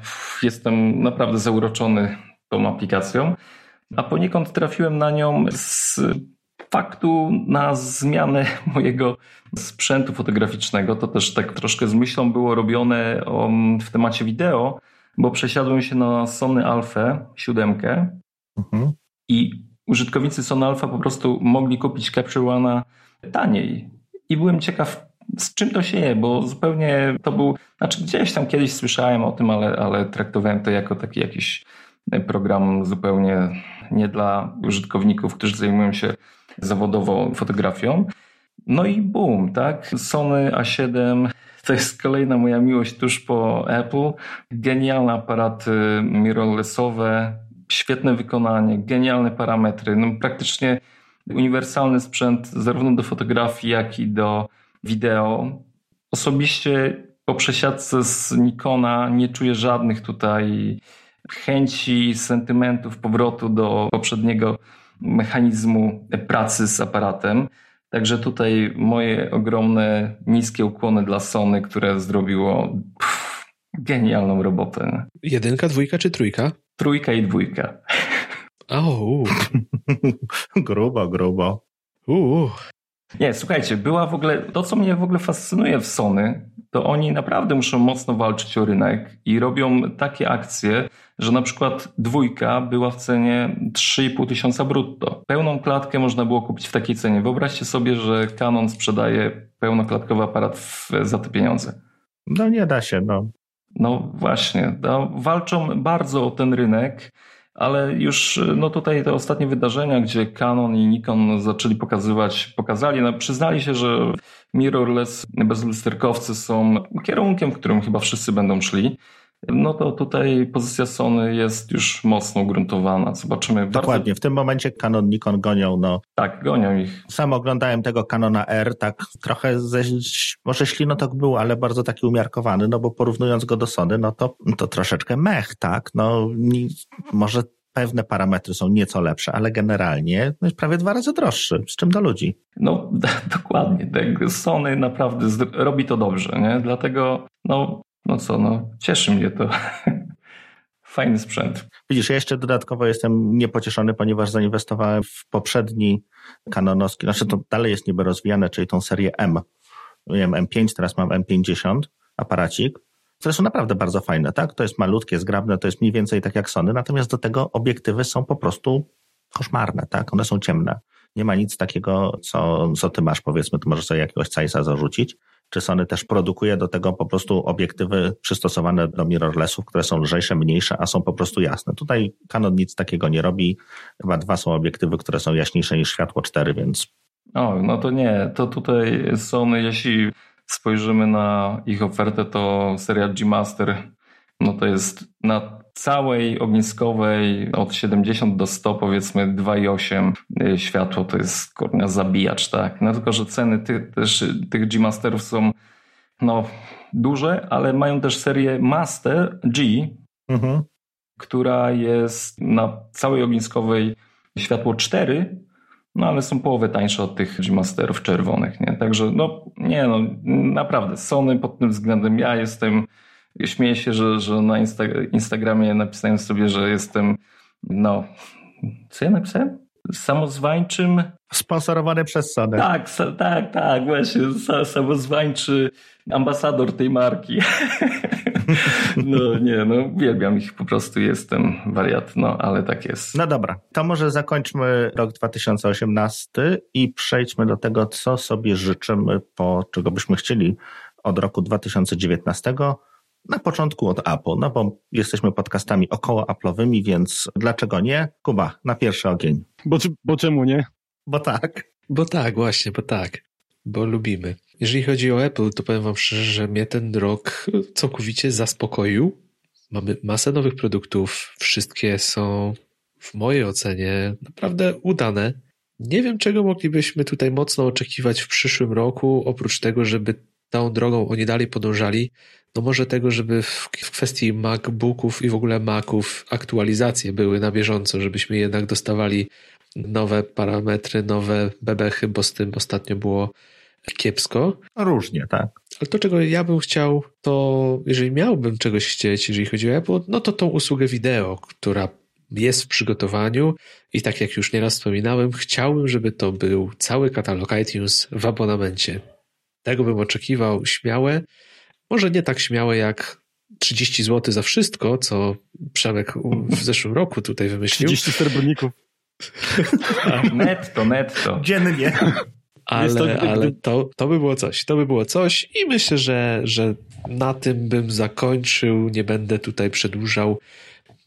jestem naprawdę zauroczony tą aplikacją, a poniekąd trafiłem na nią z faktu na zmianę mojego sprzętu fotograficznego. To też tak troszkę z myślą było robione w temacie wideo bo przesiadłem się na Sony Alpha 7 mhm. i użytkownicy Sony Alpha po prostu mogli kupić Capture One'a taniej. I byłem ciekaw, z czym to się je, bo zupełnie to był, znaczy gdzieś tam kiedyś słyszałem o tym, ale, ale traktowałem to jako taki jakiś program zupełnie nie dla użytkowników, którzy zajmują się zawodowo fotografią. No i boom, tak? Sony A7 to jest kolejna moja miłość tuż po Apple. Genialne aparaty mirrorlessowe, świetne wykonanie, genialne parametry. No, praktycznie uniwersalny sprzęt zarówno do fotografii, jak i do wideo. Osobiście po przesiadce z Nikona nie czuję żadnych tutaj chęci, sentymentów powrotu do poprzedniego mechanizmu pracy z aparatem. Także tutaj moje ogromne, niskie ukłony dla Sony, które zrobiło pff, genialną robotę. Jedynka, dwójka czy trójka? Trójka i dwójka. O, grubo, grubo. Uh. Nie, słuchajcie, była w ogóle, to co mnie w ogóle fascynuje w Sony, to oni naprawdę muszą mocno walczyć o rynek i robią takie akcje, że na przykład dwójka była w cenie 3,5 tysiąca brutto. Pełną klatkę można było kupić w takiej cenie. Wyobraźcie sobie, że Canon sprzedaje pełnoklatkowy aparat w, za te pieniądze. No nie da się, no. No właśnie, no, walczą bardzo o ten rynek ale już no tutaj te ostatnie wydarzenia, gdzie Canon i Nikon zaczęli pokazywać, pokazali, no przyznali się, że mirrorless bezlusterkowcy są kierunkiem, w którym chyba wszyscy będą szli no to tutaj pozycja Sony jest już mocno ugruntowana. Zobaczymy. Dokładnie, bardzo... w tym momencie Canon, Nikon gonią. No. Tak, gonią ich. Sam oglądałem tego Canona R, tak trochę ze, może ślinotok był, ale bardzo taki umiarkowany, no bo porównując go do Sony, no to, to troszeczkę mech, tak? No może pewne parametry są nieco lepsze, ale generalnie no jest prawie dwa razy droższy, z czym do ludzi. No dokładnie, tak. Sony naprawdę robi to dobrze, nie? Dlatego no, no co, no cieszy mnie to. Fajny sprzęt. Widzisz, ja jeszcze dodatkowo jestem niepocieszony, ponieważ zainwestowałem w poprzedni kanonowski, znaczy to dalej jest niby rozwijane, czyli tą serię M. Miałem M5, teraz mam M50 aparacik, które są naprawdę bardzo fajne, tak? To jest malutkie, zgrabne, to jest mniej więcej tak jak Sony, natomiast do tego obiektywy są po prostu koszmarne, tak? One są ciemne. Nie ma nic takiego, co, co ty masz, powiedzmy, tu możesz sobie jakiegoś Zeissa zarzucić. Czy Sony też produkuje do tego po prostu obiektywy przystosowane do mirrorlessów, które są lżejsze, mniejsze, a są po prostu jasne. Tutaj Canon nic takiego nie robi. Chyba dwa są obiektywy, które są jaśniejsze niż światło 4, więc... O, no to nie. To tutaj Sony, jeśli spojrzymy na ich ofertę, to seria G-Master, no to jest na całej ogniskowej od 70 do 100 powiedzmy 2,8 y, światło to jest kurnia zabijacz, tak. No tylko, że ceny ty, też tych G-Masterów są no duże, ale mają też serię Master G, mhm. która jest na całej ogniskowej światło 4 no ale są połowę tańsze od tych G-Masterów czerwonych, nie? Także no, nie no, naprawdę Sony pod tym względem, ja jestem, śmieję się, że, że na Insta Instagramie napisałem sobie, że jestem, no, co ja napisałem? Samozwańczym... Sponsorowany przez Sony. Tak, tak, tak, właśnie, samozwańczy ambasador tej marki. No nie, no uwielbiam ich, po prostu jestem wariat, no ale tak jest. No dobra, to może zakończmy rok 2018 i przejdźmy do tego, co sobie życzymy, po czego byśmy chcieli od roku 2019. Na początku od Apple, no bo jesteśmy podcastami około Apple'owymi, więc dlaczego nie? Kuba, na pierwszy ogień. Bo, bo czemu nie? Bo tak. Bo tak, właśnie, bo tak. Bo lubimy. Jeżeli chodzi o Apple, to powiem Wam szczerze, że mnie ten rok całkowicie zaspokoił. Mamy masę nowych produktów, wszystkie są w mojej ocenie naprawdę udane. Nie wiem, czego moglibyśmy tutaj mocno oczekiwać w przyszłym roku, oprócz tego, żeby tą drogą oni dalej podążali. No może tego, żeby w kwestii MacBooków i w ogóle Maców aktualizacje były na bieżąco, żebyśmy jednak dostawali nowe parametry, nowe bebechy, bo z tym ostatnio było kiepsko. Różnie, tak. Ale to, czego ja bym chciał, to jeżeli miałbym czegoś chcieć, jeżeli chodzi o Apple, no to tą usługę wideo, która jest w przygotowaniu i tak jak już nieraz wspominałem, chciałbym, żeby to był cały katalog iTunes w abonamencie. Tego bym oczekiwał śmiałe. Może nie tak śmiałe jak 30 zł za wszystko, co Przemek w zeszłym roku tutaj wymyślił. 30 sterborników. netto, netto. Dziennie. Ale, to, ale to, to by było coś. To by było coś i myślę, że, że na tym bym zakończył. Nie będę tutaj przedłużał.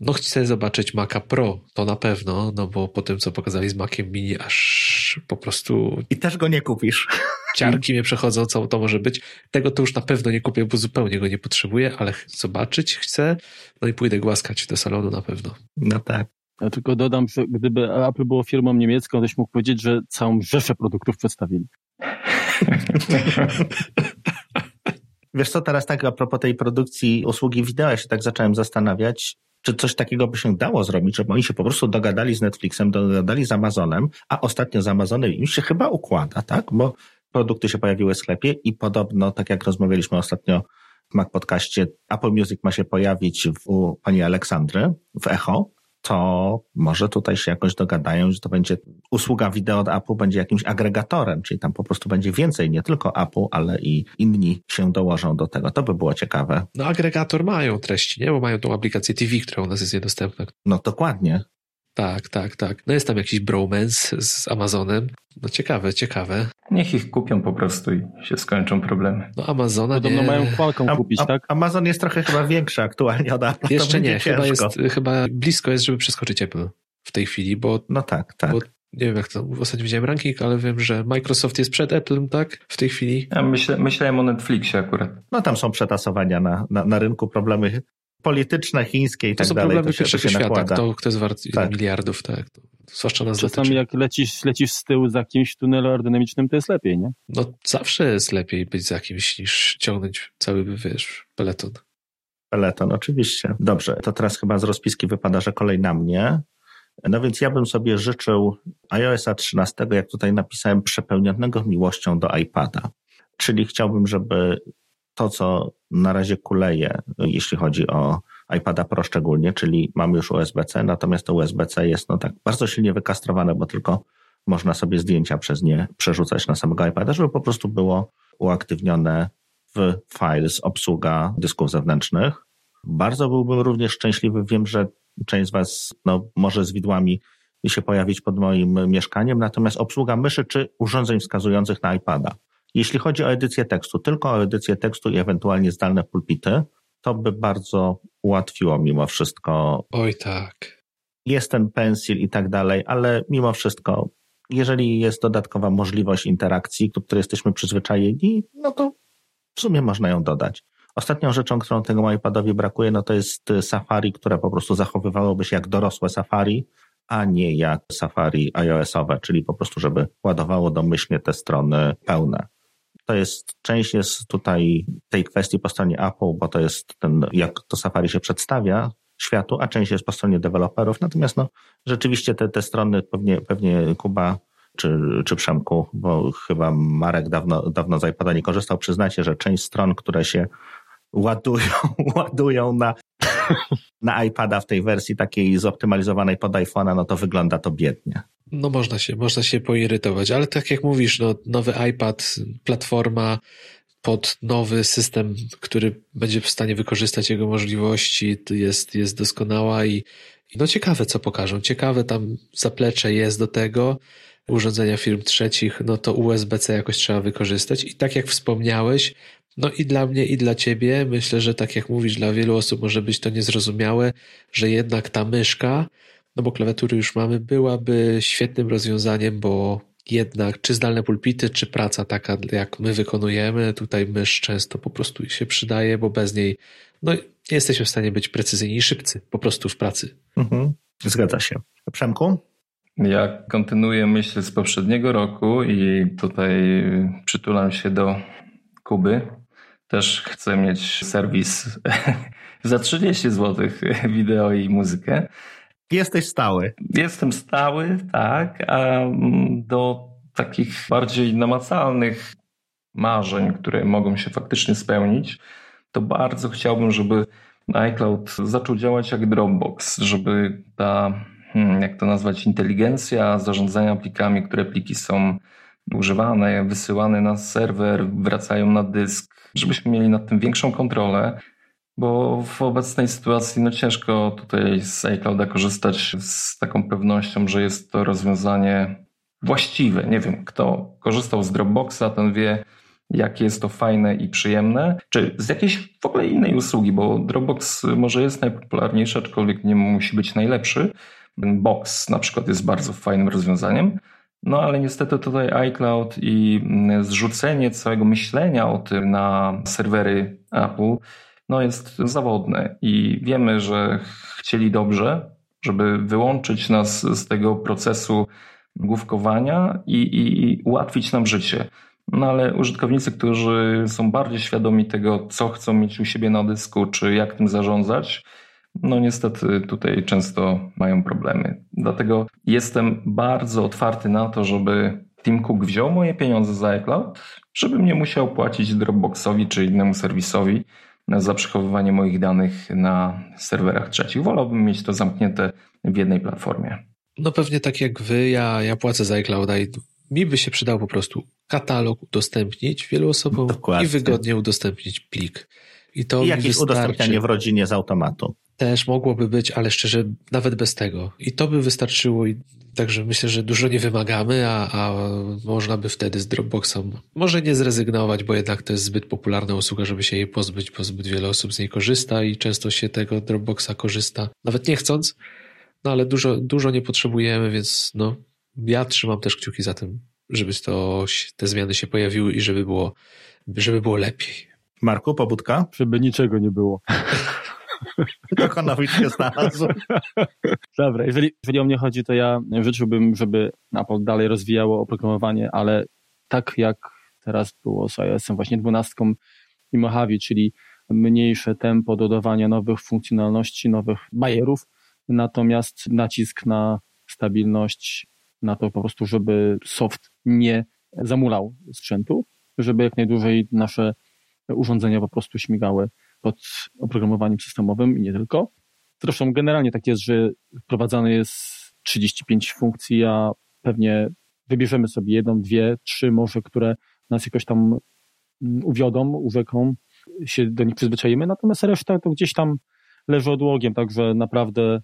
No chcę zobaczyć Maca Pro, to na pewno, no bo po tym, co pokazali z Maciem Mini, aż po prostu... I też go nie kupisz. Ciarki mnie przechodzą, co to może być. Tego to już na pewno nie kupię, bo zupełnie go nie potrzebuję, ale zobaczyć chcę, no i pójdę głaskać do salonu na pewno. No tak. Ja tylko dodam, że gdyby Apple było firmą niemiecką, toś mógł powiedzieć, że całą rzeszę produktów przedstawili. Wiesz co, teraz tak a propos tej produkcji usługi wideo, ja się tak zacząłem zastanawiać, czy coś takiego by się dało zrobić, żeby oni się po prostu dogadali z Netflixem, dogadali z Amazonem, a ostatnio z Amazonem im się chyba układa, tak? Bo produkty się pojawiły w sklepie i podobno, tak jak rozmawialiśmy ostatnio w Mac Podcaście, Apple Music ma się pojawić u pani Aleksandry w Echo, to może tutaj się jakoś dogadają, że to będzie usługa wideo od Apple będzie jakimś agregatorem, czyli tam po prostu będzie więcej, nie tylko Apple, ale i inni się dołożą do tego. To by było ciekawe. No agregator mają treści, nie? Bo mają tą aplikację TV, która u nas jest niedostępna. No dokładnie. Tak, tak, tak. No jest tam jakiś bromance z Amazonem. No ciekawe, ciekawe. Niech ich kupią po prostu i się skończą problemy. No Amazona Podobno nie... mają Qualcomm kupić, tak? Amazon jest trochę chyba większy aktualnie od Apple. Jeszcze nie, chyba, jest, chyba blisko jest, żeby przeskoczyć Apple w tej chwili, bo... No tak, tak. Bo nie wiem jak to, ostatnio widziałem ranking, ale wiem, że Microsoft jest przed Applem, tak? W tej chwili. Ja myślę, myślałem o Netflixie akurat. No tam są przetasowania na, na, na rynku, problemy polityczne, chińskie i to tak dalej. To są problemy pierwszego świata, nakłada. kto, kto jest wart tak. miliardów, tak. To, zwłaszcza nas Czasami dotyczy. jak lecisz, lecisz z tyłu za kimś w tunelu aerodynamicznym, to jest lepiej, nie? No zawsze jest lepiej być za kimś niż ciągnąć cały, wiesz, peleton. Peleton, oczywiście. Dobrze, to teraz chyba z rozpiski wypada, że kolej na mnie. No więc ja bym sobie życzył iOSa 13, jak tutaj napisałem, przepełnionego miłością do iPada. Czyli chciałbym, żeby to, co na razie kuleje, jeśli chodzi o iPada Pro szczególnie, czyli mamy już USB-C, natomiast to USB-C jest no tak bardzo silnie wykastrowane, bo tylko można sobie zdjęcia przez nie przerzucać na samego iPada, żeby po prostu było uaktywnione w Files obsługa dysków zewnętrznych. Bardzo byłbym również szczęśliwy, wiem, że część z Was no, może z widłami się pojawić pod moim mieszkaniem, natomiast obsługa myszy czy urządzeń wskazujących na iPada. Jeśli chodzi o edycję tekstu, tylko o edycję tekstu i ewentualnie zdalne pulpity, to by bardzo ułatwiło mimo wszystko. Oj tak. Jest ten pensil i tak dalej, ale mimo wszystko, jeżeli jest dodatkowa możliwość interakcji, do której jesteśmy przyzwyczajeni, no to w sumie można ją dodać. Ostatnią rzeczą, którą tego iPadowi brakuje, no to jest Safari, które po prostu zachowywałoby się jak dorosłe Safari, a nie jak Safari iOS-owe, czyli po prostu, żeby ładowało domyślnie te strony pełne. To jest, część jest tutaj tej kwestii po stronie Apple, bo to jest ten, jak to Safari się przedstawia światu, a część jest po stronie deweloperów. Natomiast no, rzeczywiście te, te strony pewnie, pewnie Kuba czy, czy Przemku, bo chyba Marek dawno, dawno z iPada nie korzystał, przyznacie, że część stron, które się ładują, ładują na, na iPada w tej wersji takiej zoptymalizowanej pod iPhone'a, no to wygląda to biednie. No można się, można się poirytować, ale tak jak mówisz, no, nowy iPad, platforma pod nowy system, który będzie w stanie wykorzystać jego możliwości, jest, jest doskonała i, no ciekawe, co pokażą. Ciekawe tam zaplecze jest do tego, urządzenia firm trzecich, no to USB-C jakoś trzeba wykorzystać i tak jak wspomniałeś, no i dla mnie, i dla ciebie, myślę, że tak jak mówisz, dla wielu osób może być to niezrozumiałe, że jednak ta myszka, no bo klawiatury już mamy, byłaby świetnym rozwiązaniem, bo jednak czy zdalne pulpity, czy praca taka, jak my wykonujemy, tutaj mysz często po prostu się przydaje, bo bez niej no, nie jesteśmy w stanie być precyzyjni i szybcy po prostu w pracy. Mhm. Zgadza się. Przemku? Ja kontynuuję myśl z poprzedniego roku i tutaj przytulam się do Kuby. Też chcę mieć serwis za 30 zł wideo i muzykę. Jesteś stały. Jestem stały, tak, a do takich bardziej namacalnych marzeń, które mogą się faktycznie spełnić, to bardzo chciałbym, żeby iCloud zaczął działać jak Dropbox, żeby ta, hmm, jak to nazwać, inteligencja zarządzania plikami, które pliki są używane, wysyłane na serwer, wracają na dysk, żebyśmy mieli nad tym większą kontrolę, bo w obecnej sytuacji no ciężko tutaj z iClouda korzystać z taką pewnością, że jest to rozwiązanie właściwe. Nie wiem, kto korzystał z Dropboxa, ten wie, jakie jest to fajne i przyjemne, czy z jakiejś w ogóle innej usługi, bo Dropbox może jest najpopularniejszy, aczkolwiek nie musi być najlepszy. Box na przykład jest bardzo fajnym rozwiązaniem. No ale niestety tutaj iCloud i zrzucenie całego myślenia o tym na serwery Apple no jest zawodne i wiemy, że chcieli dobrze, żeby wyłączyć nas z tego procesu główkowania i, i, i ułatwić nam życie. No ale użytkownicy, którzy są bardziej świadomi tego, co chcą mieć u siebie na dysku, czy jak tym zarządzać, no niestety tutaj często mają problemy. Dlatego jestem bardzo otwarty na to, żeby Tim Cook wziął moje pieniądze za iCloud, żebym nie musiał płacić Dropboxowi czy innemu serwisowi za przechowywanie moich danych na serwerach trzecich. Wolałbym mieć to zamknięte w jednej platformie. No pewnie tak jak wy, ja, ja płacę za iClouda i mi by się przydał po prostu katalog udostępnić wielu osobom Dokładnie. i wygodnie udostępnić plik. I to I jakieś wystarczy. udostępnianie w rodzinie z automatu. Też mogłoby być, ale szczerze, nawet bez tego. I to by wystarczyło. I także myślę, że dużo nie wymagamy, a, a można by wtedy z Dropboxem może nie zrezygnować, bo jednak to jest zbyt popularna usługa, żeby się jej pozbyć, bo zbyt wiele osób z niej korzysta i często się tego Dropboxa korzysta, nawet nie chcąc. No ale dużo, dużo nie potrzebujemy, więc no, ja trzymam też kciuki za tym, żeby to, te zmiany się pojawiły i żeby było, żeby było lepiej. Marku, pobudka? Żeby niczego nie było. Kokonowicz się znalazł. Dobra, jeżeli, jeżeli o mnie chodzi, to ja życzyłbym, żeby Apple dalej rozwijało oprogramowanie, ale tak jak teraz było z iOS-em właśnie dwunastką i Mojave, czyli mniejsze tempo dodawania nowych funkcjonalności, nowych bajerów, natomiast nacisk na stabilność, na to po prostu, żeby soft nie zamulał sprzętu, żeby jak najdłużej nasze urządzenia po prostu śmigały pod oprogramowaniem systemowym i nie tylko. Zresztą generalnie tak jest, że wprowadzane jest 35 funkcji, a pewnie wybierzemy sobie jedną, dwie, trzy może, które nas jakoś tam mm, uwiodą, uwieką, się do nich przyzwyczajimy, natomiast reszta to gdzieś tam leży odłogiem, także naprawdę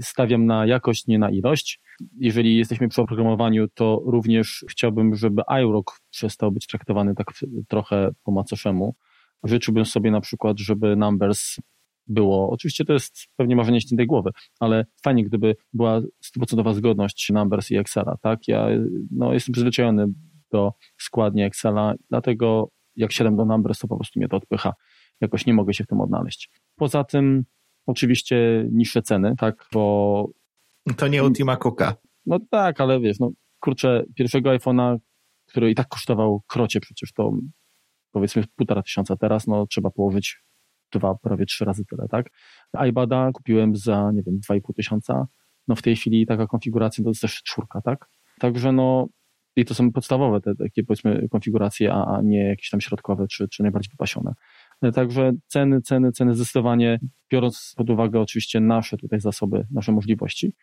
stawiam na jakość, nie na ilość. Jeżeli jesteśmy przy oprogramowaniu, to również chciałbym, żeby iRock przestał być traktowany tak trochę po macoszemu. Życzyłbym sobie na przykład, żeby Numbers było, oczywiście to jest pewnie marzenie śniętej głowy, ale fajnie, gdyby była stuprocentowa zgodność Numbers i Excela, tak? Ja no, jestem przyzwyczajony do składni Excela, dlatego jak siadam do Numbers, to po prostu mnie to odpycha. Jakoś nie mogę się w tym odnaleźć. Poza tym oczywiście niższe ceny, tak, bo... To nie Ultima Cooka. No tak, ale wiesz, no kurczę, pierwszego iPhone'a, który i tak kosztował krocie przecież, to powiedzmy półtora tysiąca teraz, no trzeba położyć dwa, prawie trzy razy tyle, tak? iPada kupiłem za, nie wiem, dwa i pół tysiąca, no w tej chwili taka konfiguracja to jest też czwórka, tak? Także no i to są podstawowe te takie powiedzmy konfiguracje, a, a nie jakieś tam środkowe czy, czy najbardziej wypasione. Także ceny, ceny, ceny zdecydowanie, biorąc pod uwagę oczywiście nasze tutaj zasoby, nasze możliwości,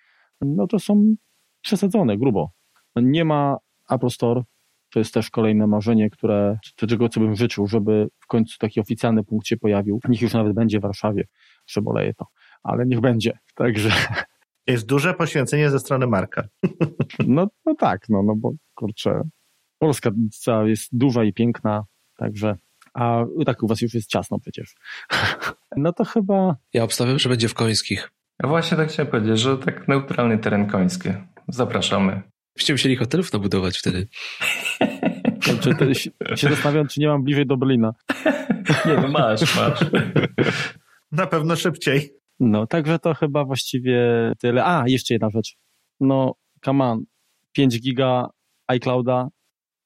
no to są przesadzone grubo. Nie ma Apple Store, to jest też kolejne marzenie, które, czego co bym życzył, żeby w końcu taki oficjalny punkt się pojawił. Niech już nawet będzie w Warszawie, przeboleję to, ale niech będzie. Także. Jest duże poświęcenie ze strony Marka. No, no tak, no, no bo kurczę, Polska jest duża i piękna, także a tak u was już jest ciasno przecież. No to chyba... Ja obstawiam, że będzie w Końskich. Ja właśnie tak chciałem powiedzieć, że tak neutralny teren koński. Zapraszamy. Byście musieli hotelów nabudować wtedy. Czy to, się zastanawiam, czy nie mam bliżej do Berlina. Nie, no masz, masz. Na pewno szybciej. No, także to chyba właściwie tyle. A, jeszcze jedna rzecz. No, come on. 5 giga iClouda.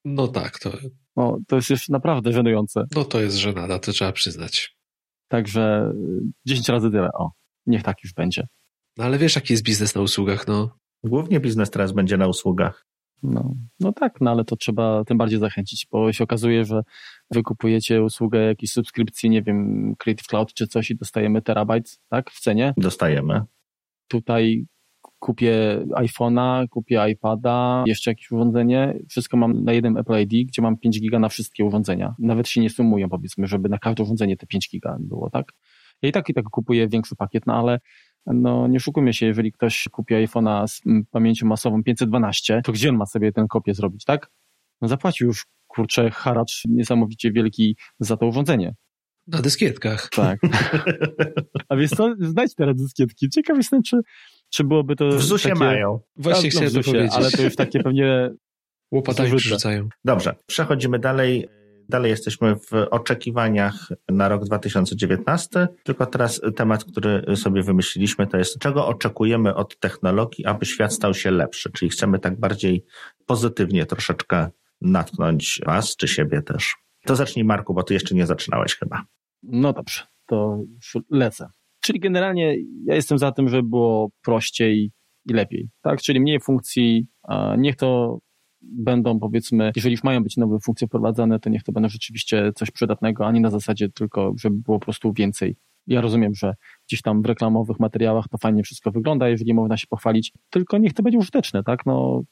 No tak, to no, to jest już naprawdę żenujące. No to jest żenada, to trzeba przyznać. Także 10 razy tyle. O, niech tak już będzie. No ale wiesz, jaki jest biznes na usługach, no. Głównie biznes teraz będzie na usługach. No, no tak, no ale to trzeba tym bardziej zachęcić, bo się okazuje, że wykupujecie usługę jakiejś subskrypcji, nie wiem, Creative Cloud czy coś i dostajemy terabajt, tak, w cenie. Dostajemy. Tutaj kupię iPhone'a, kupię iPada, jeszcze jakieś urządzenie, wszystko mam na jednym Apple ID, gdzie mam 5 giga na wszystkie urządzenia. Nawet się nie sumują, powiedzmy, żeby na każde urządzenie te 5 giga było, tak? Ja i tak i tak kupuję większy pakiet, no ale no nie szukujmy się, jeżeli ktoś kupi iPhone'a z pamięcią masową 512, to gdzie on ma sobie tę kopię zrobić, tak? No zapłacił już, kurczę, haracz niesamowicie wielki za to urządzenie. Na dyskietkach. Tak. A więc to, znajdź teraz dyskietki. Ciekaw jestem, czy czy byłoby to. W ZUSie takie... mają. Właśnie no, chciałem to powiedzieć. Ale to już takie pewnie. Łopatami przerzucają. Dobrze, przechodzimy dalej. Dalej jesteśmy w oczekiwaniach na rok 2019, tylko teraz temat, który sobie wymyśliliśmy, to jest czego oczekujemy od technologii, aby świat stał się lepszy, czyli chcemy tak bardziej pozytywnie troszeczkę natknąć Was, czy siebie też. To zacznij Marku, bo Ty jeszcze nie zaczynałeś chyba. No dobrze, to lecę. Czyli generalnie ja jestem za tym, żeby było prościej i lepiej, tak? Czyli mniej funkcji, niech to będą powiedzmy, jeżeli już mają być nowe funkcje wprowadzane, to niech to będą rzeczywiście coś przydatnego, a nie na zasadzie tylko, żeby było po prostu więcej. Ja rozumiem, że gdzieś tam w reklamowych materiałach to fajnie wszystko wygląda, jeżeli można się pochwalić, tylko niech to będzie użyteczne, tak? No,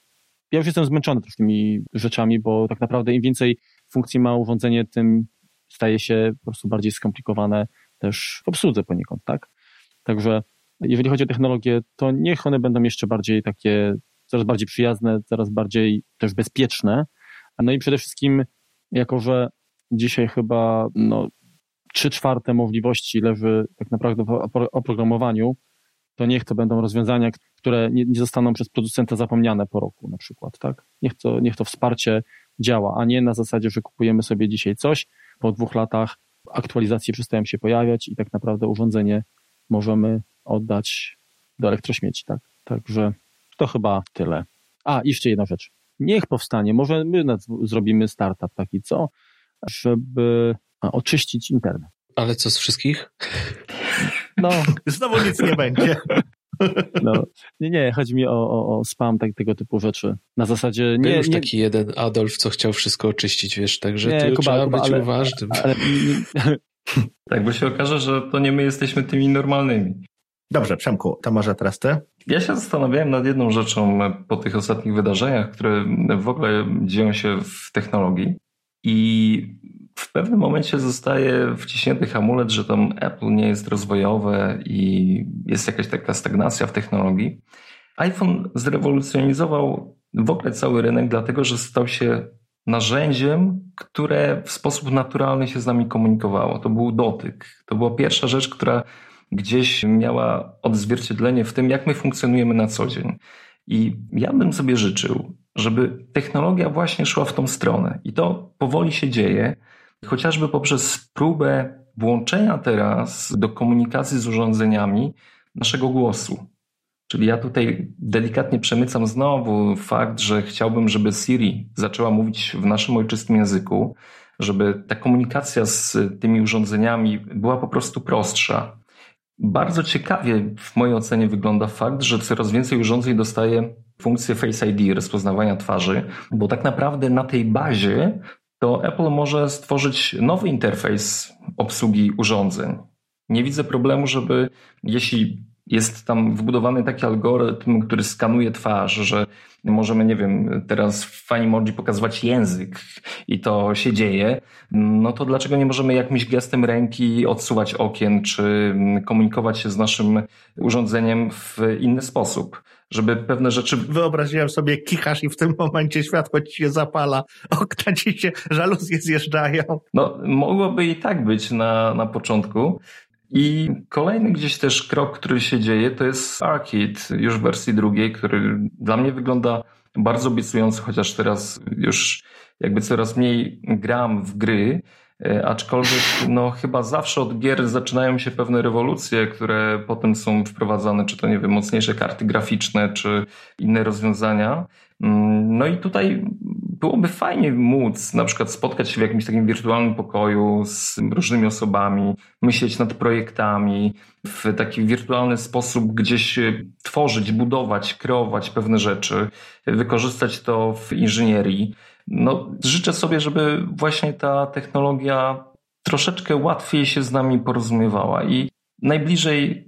ja już jestem zmęczony tymi rzeczami, bo tak naprawdę im więcej funkcji ma urządzenie, tym staje się po prostu bardziej skomplikowane, też w obsłudze poniekąd, tak? Także jeżeli chodzi o technologię, to niech one będą jeszcze bardziej takie, coraz bardziej przyjazne, coraz bardziej też bezpieczne. No i przede wszystkim, jako że dzisiaj chyba no, 3 czwarte możliwości leży tak naprawdę w oprogramowaniu, to niech to będą rozwiązania, które nie, nie, zostaną przez producenta zapomniane po roku na przykład, tak? Niech to, niech to wsparcie działa, a nie na zasadzie, że kupujemy sobie dzisiaj coś, po dwóch latach aktualizacje przestają się pojawiać i tak naprawdę urządzenie możemy oddać do elektrośmieci, tak? Także to chyba tyle. A, jeszcze jedna rzecz. Niech powstanie, może my zrobimy startup taki, co? Żeby oczyścić internet. Ale co z wszystkich? No. Znowu nic nie będzie. No. Nie, nie, chodzi mi o, o, o spam tak, tego typu rzeczy. Na zasadzie nie. Był już nie, taki jeden Adolf, co chciał wszystko oczyścić, wiesz, także Nie, tu Kuba, trzeba Kuba, być ale- uważnym. ale, Tak, bo się okaże, że to nie my jesteśmy tymi normalnymi. Dobrze, Przemku, to może teraz ty? Ja się zastanawiałem nad jedną rzeczą po tych ostatnich wydarzeniach, które w ogóle dzieją się w technologii i w pewnym momencie zostaje wciśnięty hamulec, że tam Apple nie jest rozwojowe i jest jakaś taka stagnacja w technologii. iPhone zrewolucjonizował w ogóle cały rynek, dlatego że stał się narzędziem, które w sposób naturalny się z nami komunikowało. To był dotyk. To była pierwsza rzecz, która gdzieś miała odzwierciedlenie w tym, jak my funkcjonujemy na co dzień. I ja bym sobie życzył, żeby technologia właśnie szła w tą stronę. I to powoli się dzieje, chociażby poprzez próbę włączenia teraz do komunikacji z urządzeniami naszego głosu. Czyli ja tutaj delikatnie przemycam znowu fakt, że chciałbym, żeby Siri zaczęła mówić w naszym ojczystym języku, żeby ta komunikacja z tymi urządzeniami była po prostu prostsza. Bardzo ciekawie w mojej ocenie wygląda fakt, że coraz więcej urządzeń dostaje funkcję Face ID, rozpoznawania twarzy, bo tak naprawdę na tej bazie to Apple może stworzyć nowy interfejs obsługi urządzeń. Nie widzę problemu, żeby jeśli jest tam wbudowany taki algorytm, który skanuje twarz, że możemy, nie wiem, teraz w Animoji pokazywać język i to się dzieje, no to dlaczego nie możemy jakimś gestem ręki odsuwać okien, czy komunikować się z naszym urządzeniem w inny sposób? Żeby pewne rzeczy Wyobraziłem sobie, kichasz i w tym momencie światło ci się zapala, okna ci się, żaluzje zjeżdżają. No, mogłoby i tak być na, na początku. I kolejny gdzieś też krok, który się dzieje, to jest Arcade, już w wersji drugiej, który dla mnie wygląda bardzo obiecująco, chociaż teraz już jakby coraz mniej gram w gry, e, aczkolwiek no chyba zawsze od gier zaczynają się pewne rewolucje, które potem są wprowadzane, czy to nie wiem, mocniejsze karty graficzne, czy inne rozwiązania. Mm, No i tutaj byłoby fajnie móc na przykład spotkać się w jakimś takim wirtualnym pokoju z różnymi osobami, myśleć nad projektami, w taki wirtualny sposób gdzieś e, tworzyć, budować, kreować pewne rzeczy, wykorzystać to w inżynierii. No, życzę sobie, żeby właśnie ta technologia troszeczkę łatwiej się z nami porozumiewała i najbliżej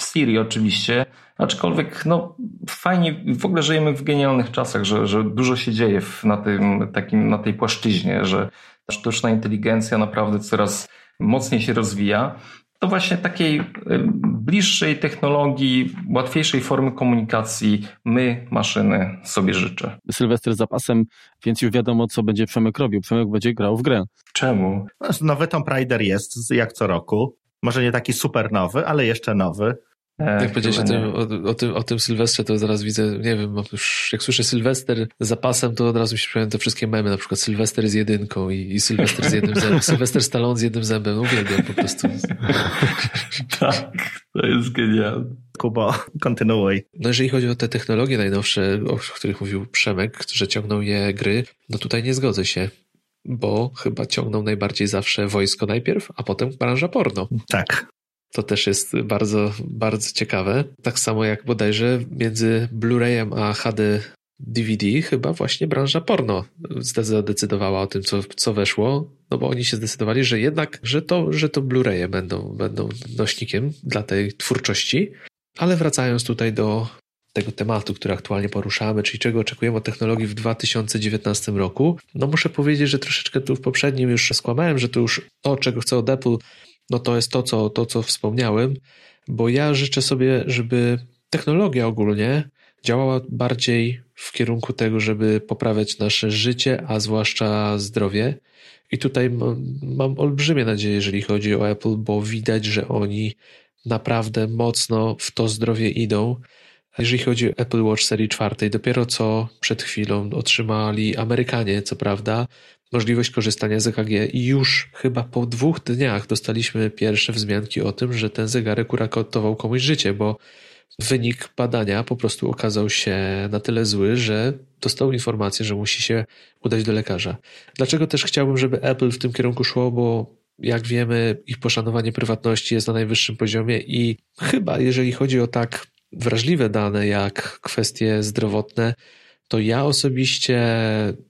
Siri oczywiście, aczkolwiek no fajnie, w ogóle żyjemy w genialnych czasach, że, że dużo się dzieje w, na, tym, takim, na tej płaszczyźnie, że sztuczna inteligencja naprawdę coraz mocniej się rozwija. To właśnie takiej y, bliższej technologii, łatwiejszej formy komunikacji my, maszyny sobie życzę. Sylwester z zapasem, więc już wiadomo, co będzie Przemek robił. Przemek będzie grał w grę. Czemu? No, Nowy Tomb Raider jest, jak co roku. Może nie taki super nowy, ale jeszcze nowy. E, Jak powiedziałeś o tym, o, o, tym, o tym Sylwestrze, to zaraz widzę, nie wiem, już jak słyszę Sylwester z zapasem, to od razu mi się przypominają te wszystkie memy, na przykład Sylwester z jedynką i, i Sylwester z jednym zębem, Sylwester Stallone z jednym zębem, uwielbiam po prostu. Tak, to jest genialne. Kubo, kontynuuj. No jeżeli chodzi o te technologie najnowsze, o których mówił Przemek, że ciągną je gry, no tutaj nie zgodzę się, bo chyba ciągną najbardziej zawsze wojsko najpierw, a potem branża porno. Tak. To też jest bardzo, bardzo ciekawe. Tak samo jak bodajże między Blu-rayem a HD DVD chyba właśnie branża porno zadecydowała o tym, co, co weszło, no bo oni się zdecydowali, że jednak, że to, że to Blu-raye będą, będą nośnikiem dla tej twórczości. Ale wracając tutaj do tego tematu, który aktualnie poruszamy, czyli czego oczekujemy od technologii w 2019 roku, no muszę powiedzieć, że troszeczkę tu w poprzednim już skłamałem, że to już to, czego chcę od Apple, no to jest to, co, to, co wspomniałem, bo ja życzę sobie, żeby technologia ogólnie działała bardziej w kierunku tego, żeby poprawiać nasze życie, a zwłaszcza zdrowie. I tutaj mam, olbrzymie nadzieję, jeżeli chodzi o Apple, bo widać, że oni naprawdę mocno w to zdrowie idą. Jeżeli chodzi o Apple Watch serii czwartej, dopiero co przed chwilą otrzymali Amerykanie, co prawda, możliwość korzystania z EKG i już chyba po dwóch dniach dostaliśmy pierwsze wzmianki o tym, że ten zegarek uratował komuś życie, bo wynik badania po prostu okazał się na tyle zły, że dostał informację, że musi się udać do lekarza. Dlaczego też chciałbym, żeby Apple w tym kierunku szło, bo jak wiemy, ich poszanowanie prywatności jest na najwyższym poziomie i chyba jeżeli chodzi o tak wrażliwe dane, jak kwestie zdrowotne, to ja osobiście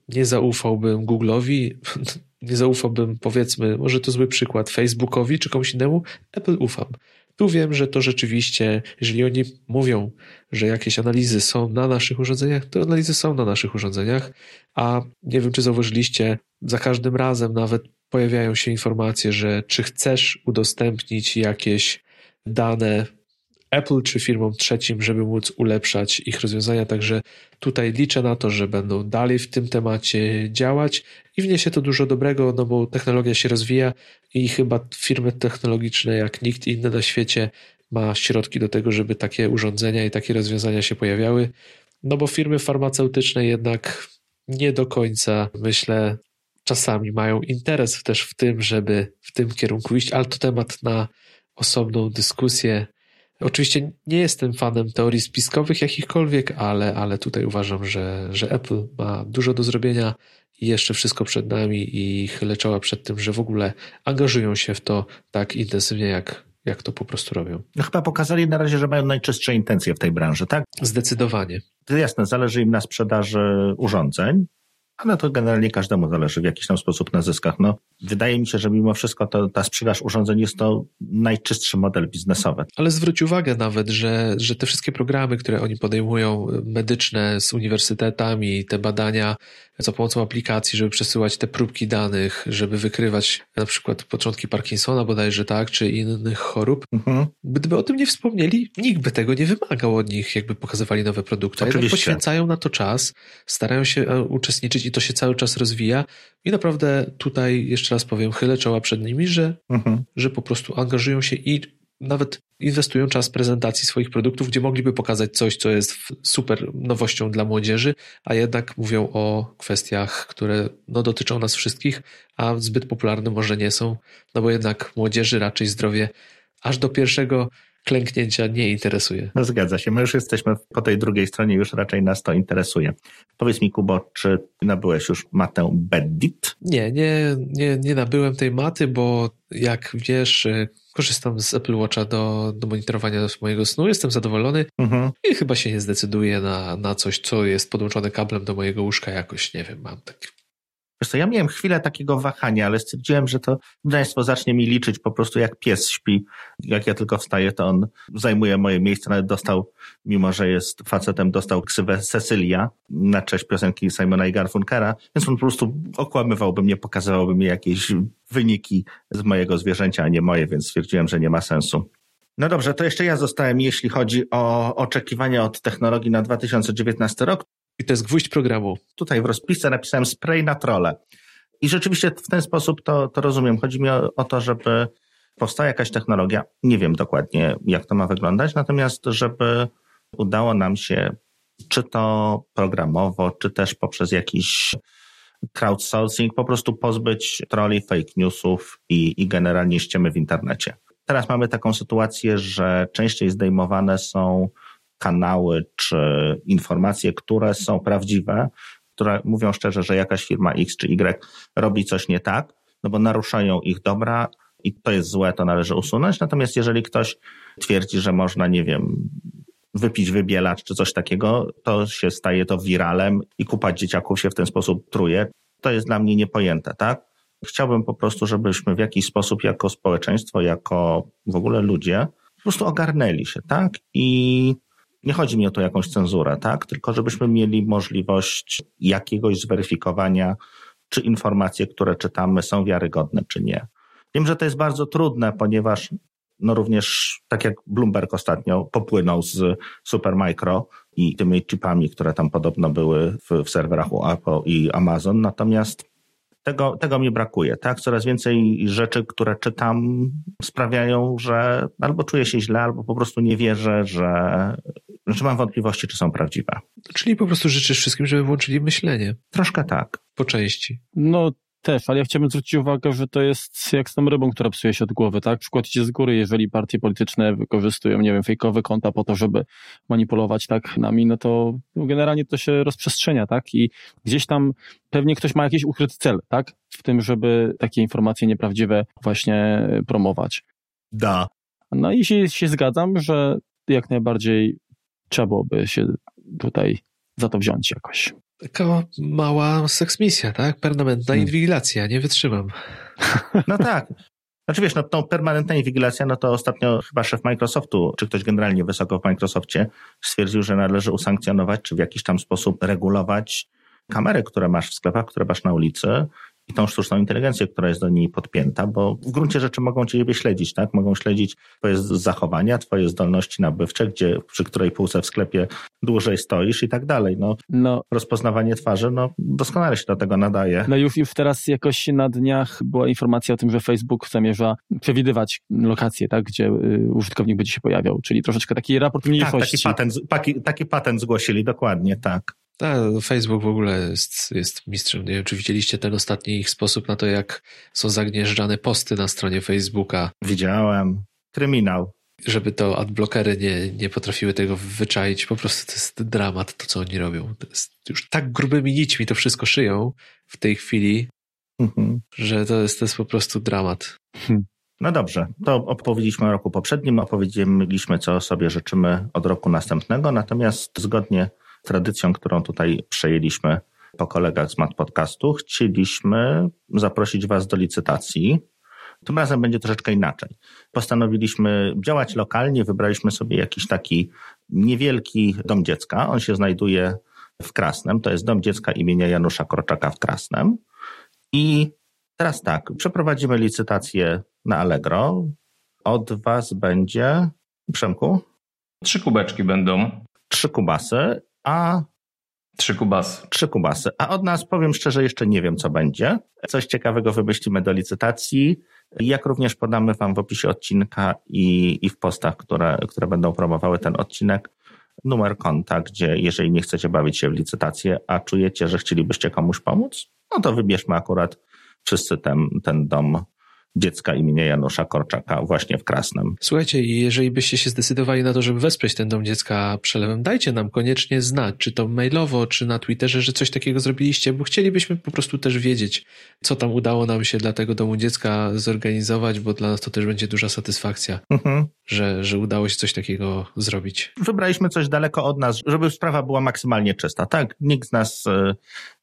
nie zaufałbym Google'owi, nie zaufałbym, powiedzmy, może to zły przykład, Facebookowi czy komuś innemu, Apple ufam. Tu wiem, że to rzeczywiście, jeżeli oni mówią, że jakieś analizy są na naszych urządzeniach, to analizy są na naszych urządzeniach, a nie wiem, czy zauważyliście, za każdym razem nawet pojawiają się informacje, że czy chcesz udostępnić jakieś dane Apple czy firmom trzecim, żeby móc ulepszać ich rozwiązania. Także tutaj liczę na to, że będą dalej w tym temacie działać i wniesie to dużo dobrego, no bo technologia się rozwija i chyba firmy technologiczne jak nikt inny na świecie ma środki do tego, żeby takie urządzenia i takie rozwiązania się pojawiały. No bo firmy farmaceutyczne jednak nie do końca, myślę, czasami mają interes też w tym, żeby w tym kierunku iść, ale to temat na osobną dyskusję. Oczywiście nie jestem fanem teorii spiskowych jakichkolwiek, ale, ale tutaj uważam, że, że Apple ma dużo do zrobienia i jeszcze wszystko przed nami i chylę czoła przed tym, że w ogóle angażują się w to tak intensywnie, jak, jak to po prostu robią. No chyba pokazali na razie, że mają najczystsze intencje w tej branży, tak? Zdecydowanie. To jasne, zależy im na sprzedaży urządzeń, ale to generalnie każdemu zależy w jakiś tam sposób na zyskach. No, wydaje mi się, że mimo wszystko to, ta sprzedaż urządzeń jest to najczystszy model biznesowy. Ale zwróć uwagę nawet, że, że te wszystkie programy, które oni podejmują, medyczne z uniwersytetami, te badania za pomocą aplikacji, żeby przesyłać te próbki danych, żeby wykrywać na przykład początki Parkinsona bodajże, tak, czy innych chorób. Mhm. Gdyby o tym nie wspomnieli, nikt by tego nie wymagał od nich, jakby pokazywali nowe produkty. A jednak poświęcają na to czas, starają się e, uczestniczyć i to się cały czas rozwija. I naprawdę tutaj jeszcze raz powiem, chylę czoła przed nimi, że, mhm. że po prostu angażują się i nawet inwestują czas prezentacji swoich produktów, gdzie mogliby pokazać coś, co jest super nowością dla młodzieży, a jednak mówią o kwestiach, które no, dotyczą nas wszystkich, a zbyt popularne może nie są, no bo jednak młodzieży raczej zdrowie aż do pierwszego klęknięcia nie interesuje. No zgadza się. My już jesteśmy po tej drugiej stronie, już raczej nas to interesuje. Powiedz mi, Kubo, czy nabyłeś już matę Beddit? Nie, nie, nie, nie nabyłem tej maty, bo jak wiesz, y, korzystam z Apple Watcha do, do monitorowania mojego snu, jestem zadowolony mhm. i chyba się nie zdecyduję na, na coś, co jest podłączone kablem do mojego łóżka jakoś, nie wiem, mam taki Wiesz co, ja miałem chwilę takiego wahania, ale stwierdziłem, że to państwo zacznie mi liczyć po prostu jak pies śpi. Jak ja tylko wstaję, to on zajmuje moje miejsce. Nawet dostał, mimo że jest facetem, dostał ksywę Cecilia na cześć piosenki Simona i Garfunkera, więc on po prostu okłamywałby mnie, pokazywałby mi jakieś wyniki z mojego zwierzęcia, a nie moje, więc stwierdziłem, że nie ma sensu. No dobrze, to jeszcze ja zostałem, jeśli chodzi o oczekiwania od technologii na 2019 rok. I to jest gwóźdź programu. Tutaj w rozpisce napisałem spray na trole. I rzeczywiście w ten sposób to, to rozumiem. Chodzi mi o, o to, żeby powstała jakaś technologia, nie wiem dokładnie jak to ma wyglądać, natomiast żeby udało nam się, czy to programowo, czy też poprzez jakiś crowdsourcing, po prostu pozbyć troli, fake newsów i, i generalnie ściemy w internecie. Teraz mamy taką sytuację, że częściej zdejmowane są kanały czy informacje, które są prawdziwe, które mówią szczerze, że jakaś firma X czy Y robi coś nie tak, no bo naruszają ich dobra i to jest złe, to należy usunąć. Natomiast jeżeli ktoś twierdzi, że można, nie wiem, wypić wybielacz czy coś takiego, to się staje to wiralem i kupa dzieciaków się w ten sposób truje. To jest dla mnie niepojęte, tak? Chciałbym po prostu, żebyśmy w jakiś sposób jako społeczeństwo, jako w ogóle ludzie po prostu ogarnęli się, tak? I nie chodzi mi o to jakąś cenzurę, tak? Tylko żebyśmy mieli możliwość jakiegoś zweryfikowania, czy informacje, które czytamy, są wiarygodne, czy nie. Wiem, że to jest bardzo trudne, ponieważ no również, tak jak Bloomberg ostatnio popłynął z Supermicro i tymi chipami, które tam podobno były w, w serwerach u Apple i Amazon, natomiast tego, tego mi brakuje, tak? Coraz więcej rzeczy, które czytam, sprawiają, że albo czuję się źle, albo po prostu nie wierzę, że, że mam wątpliwości, czy są prawdziwe. Czyli po prostu życzysz wszystkim, żeby włączyli myślenie. Troszkę tak. Po części. No też, ale ja chciałbym zwrócić uwagę, że to jest jak z tą rybą, która psuje się od głowy, tak? Przykład idzie z góry, jeżeli partie polityczne wykorzystują, nie wiem, fejkowe konta po to, żeby manipulować tak nami, no to generalnie to się rozprzestrzenia, tak? I gdzieś tam pewnie ktoś ma jakiś ukryty cel, tak? W tym, żeby takie informacje nieprawdziwe właśnie promować. Da. No i się, się zgadzam, że jak najbardziej trzeba byłoby się tutaj za to wziąć jakoś. Taka mała seksmisja, tak? Permanentna Hmm. inwigilacja, nie wytrzymam. No tak. Znaczy wiesz, no tą permanentna inwigilacja, no to ostatnio chyba szef Microsoftu, czy ktoś generalnie wysoko w Microsoftie stwierdził, że należy usankcjonować, czy w jakiś tam sposób regulować kamery, które masz w sklepach, które masz na ulicy i tą sztuczną inteligencję, która jest do niej podpięta, bo w gruncie rzeczy mogą ciebie śledzić, tak? Mogą śledzić twoje zachowania, twoje zdolności nabywcze, gdzie, przy której półce w sklepie dłużej stoisz i tak dalej. No, No, rozpoznawanie twarzy, no doskonale się do tego nadaje. no już, już teraz jakoś na dniach była informacja o tym, że Facebook zamierza przewidywać lokacje, tak, gdzie y, użytkownik będzie się pojawiał, czyli troszeczkę taki raport Tak, mniejszości. taki patent, taki, taki patent zgłosili, dokładnie, tak. Tak, no Facebook w ogóle jest, jest mistrzem. Nie wiem, czy widzieliście ten ostatni ich sposób na to, jak są zagnieżdżane posty na stronie Facebooka, Widziałem. Kryminał. żeby to adblockery nie, nie potrafiły tego wyczaić. Po prostu to jest dramat, to co oni robią. To jest już tak grubymi nićmi to wszystko szyją w tej chwili, Mhm. że to jest, to jest po prostu dramat. No dobrze, to opowiedzieliśmy o roku poprzednim, opowiedzieliśmy, co sobie życzymy od roku następnego, natomiast zgodnie tradycją, którą tutaj przejęliśmy po kolegach z Mat Podcastu, chcieliśmy zaprosić Was do licytacji. Tym razem będzie troszeczkę inaczej. Postanowiliśmy działać lokalnie, wybraliśmy sobie jakiś taki niewielki dom dziecka. On się znajduje w Krasnem. To jest dom dziecka imienia Janusza Korczaka w Krasnem. I teraz tak, przeprowadzimy licytację na Allegro. Od Was będzie, Przemku, Trzy kubeczki będą. trzy kubasy, a Trzy kubasy. trzy kubasy. A od nas, powiem szczerze, jeszcze nie wiem, co będzie. Coś ciekawego wymyślimy do licytacji. Jak również podamy Wam w opisie odcinka i, i w postach, które, które będą promowały ten odcinek, numer konta, gdzie jeżeli nie chcecie bawić się w licytację, a czujecie, że chcielibyście komuś pomóc, no to wybierzmy akurat wszyscy ten, ten dom dziecka imienia Janusza Korczaka właśnie w Krasnem. Słuchajcie, jeżeli byście się zdecydowali na to, żeby wesprzeć ten dom dziecka przelewem, dajcie nam koniecznie znać, czy to mailowo, czy na Twitterze, że coś takiego zrobiliście, bo chcielibyśmy po prostu też wiedzieć, co tam udało nam się dla tego domu dziecka zorganizować, bo dla nas to też będzie duża satysfakcja, Mhm. że, że udało się coś takiego zrobić. wybraliśmy coś daleko od nas, żeby sprawa była maksymalnie czysta. Tak, nikt z nas y,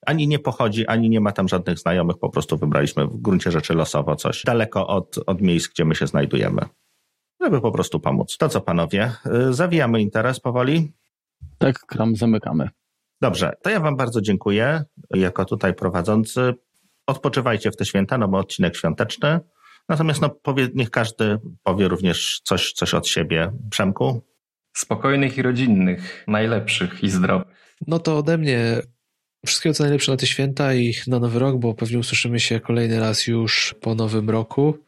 ani nie pochodzi, ani nie ma tam żadnych znajomych, po prostu wybraliśmy w gruncie rzeczy losowo coś daleko od, od miejsc, gdzie my się znajdujemy. Żeby po prostu pomóc. To co, panowie, y, zawijamy interes powoli? Tak, kram zamykamy. Dobrze, to ja wam bardzo dziękuję jako tutaj prowadzący. Odpoczywajcie w te święta, no bo odcinek świąteczny. Natomiast no, powie, niech każdy powie również coś, coś od siebie. Przemku? Spokojnych i rodzinnych, najlepszych i zdrowych. No to ode mnie wszystkiego co najlepsze na te święta i na nowy rok, bo pewnie usłyszymy się kolejny raz już po nowym roku.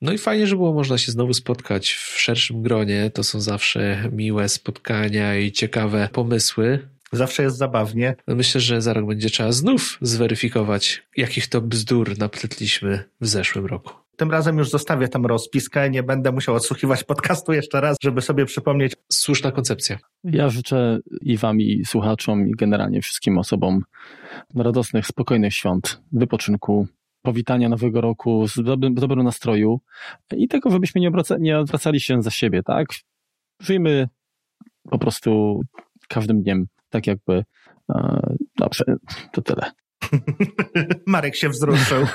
No i fajnie, że było można się znowu spotkać w szerszym gronie. To są zawsze miłe spotkania i ciekawe pomysły. Zawsze jest zabawnie. No myślę, że za rok będzie trzeba znów zweryfikować, jakich to bzdur napletliśmy w zeszłym roku. Tym razem już zostawię tam rozpiskę, nie będę musiał odsłuchiwać podcastu jeszcze raz, żeby sobie przypomnieć. Słuszna koncepcja. Ja życzę i wam, i słuchaczom, i generalnie wszystkim osobom radosnych, spokojnych świąt, wypoczynku, powitania nowego roku, z dobrym, dobrym nastroju i tego, żebyśmy nie, obraca, nie odwracali się za siebie, tak? Żyjmy po prostu każdym dniem, tak jakby. E, dobrze, to tyle. Marek się wzruszył.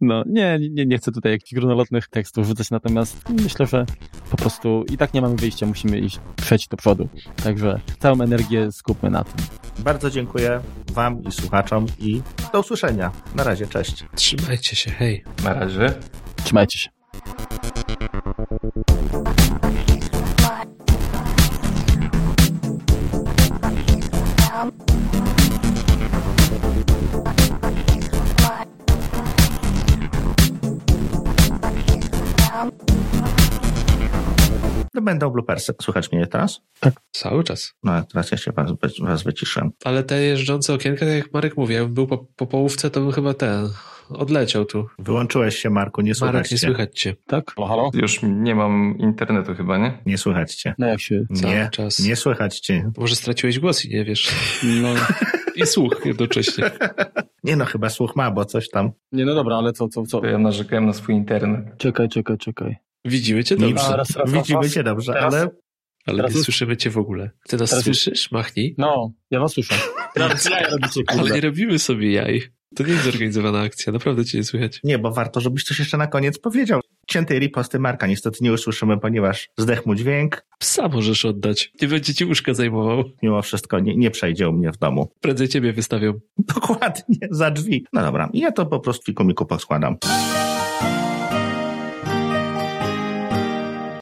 No, nie, nie, nie chcę tutaj jakichś grunolotnych tekstów rzucać, natomiast myślę, że po prostu i tak nie mamy wyjścia, musimy iść przejść do przodu. Także całą energię skupmy na tym. Bardzo dziękuję Wam i słuchaczom i do usłyszenia. Na razie, cześć. Trzymajcie się, hej. Na razie. Trzymajcie się. No, Będą bloopersy. Słychać mnie teraz? Cały czas. No, teraz ja się was, was wyciszę. Ale te jeżdżące okienka, tak jak Marek mówi, jakbym był po, po połówce, to bym chyba ten odleciał tu. Wyłączyłeś się, Marku, nie słychać Marek, nie słychać cię. Tak? Halo, halo? Już nie mam internetu chyba, nie? Nie słychać cię. No jak się... Cały Nie, czas. nie słychać cię. Może straciłeś głos i nie wiesz. No, I słuch jednocześnie. Nie no, chyba słuch ma, bo coś tam. nie, no dobra, ale co, co, co? To ja narzekałem na swój internet. Czekaj, czekaj, czekaj. Widzimy cię dobrze. A, raz, raz, Widzimy raz. cię dobrze, Teraz? ale ale Teraz nie słyszymy cię w ogóle. Ty nas słyszysz, machnij? No, ja was słyszę. Teraz ja robicie, Ale kurde. nie robimy sobie jaj. To nie jest zorganizowana akcja, naprawdę cię nie słychać. Nie, bo warto, żebyś coś jeszcze na koniec powiedział. Ciętej riposty Marka niestety nie usłyszymy, ponieważ zdechł mu dźwięk. Psa możesz oddać. Nie będzie ci łóżka zajmował. Mimo wszystko nie, nie przejdzie u mnie w domu. Prędzej ciebie wystawią. Dokładnie, za drzwi. No dobra, i ja to po prostu fikumiku poskładam.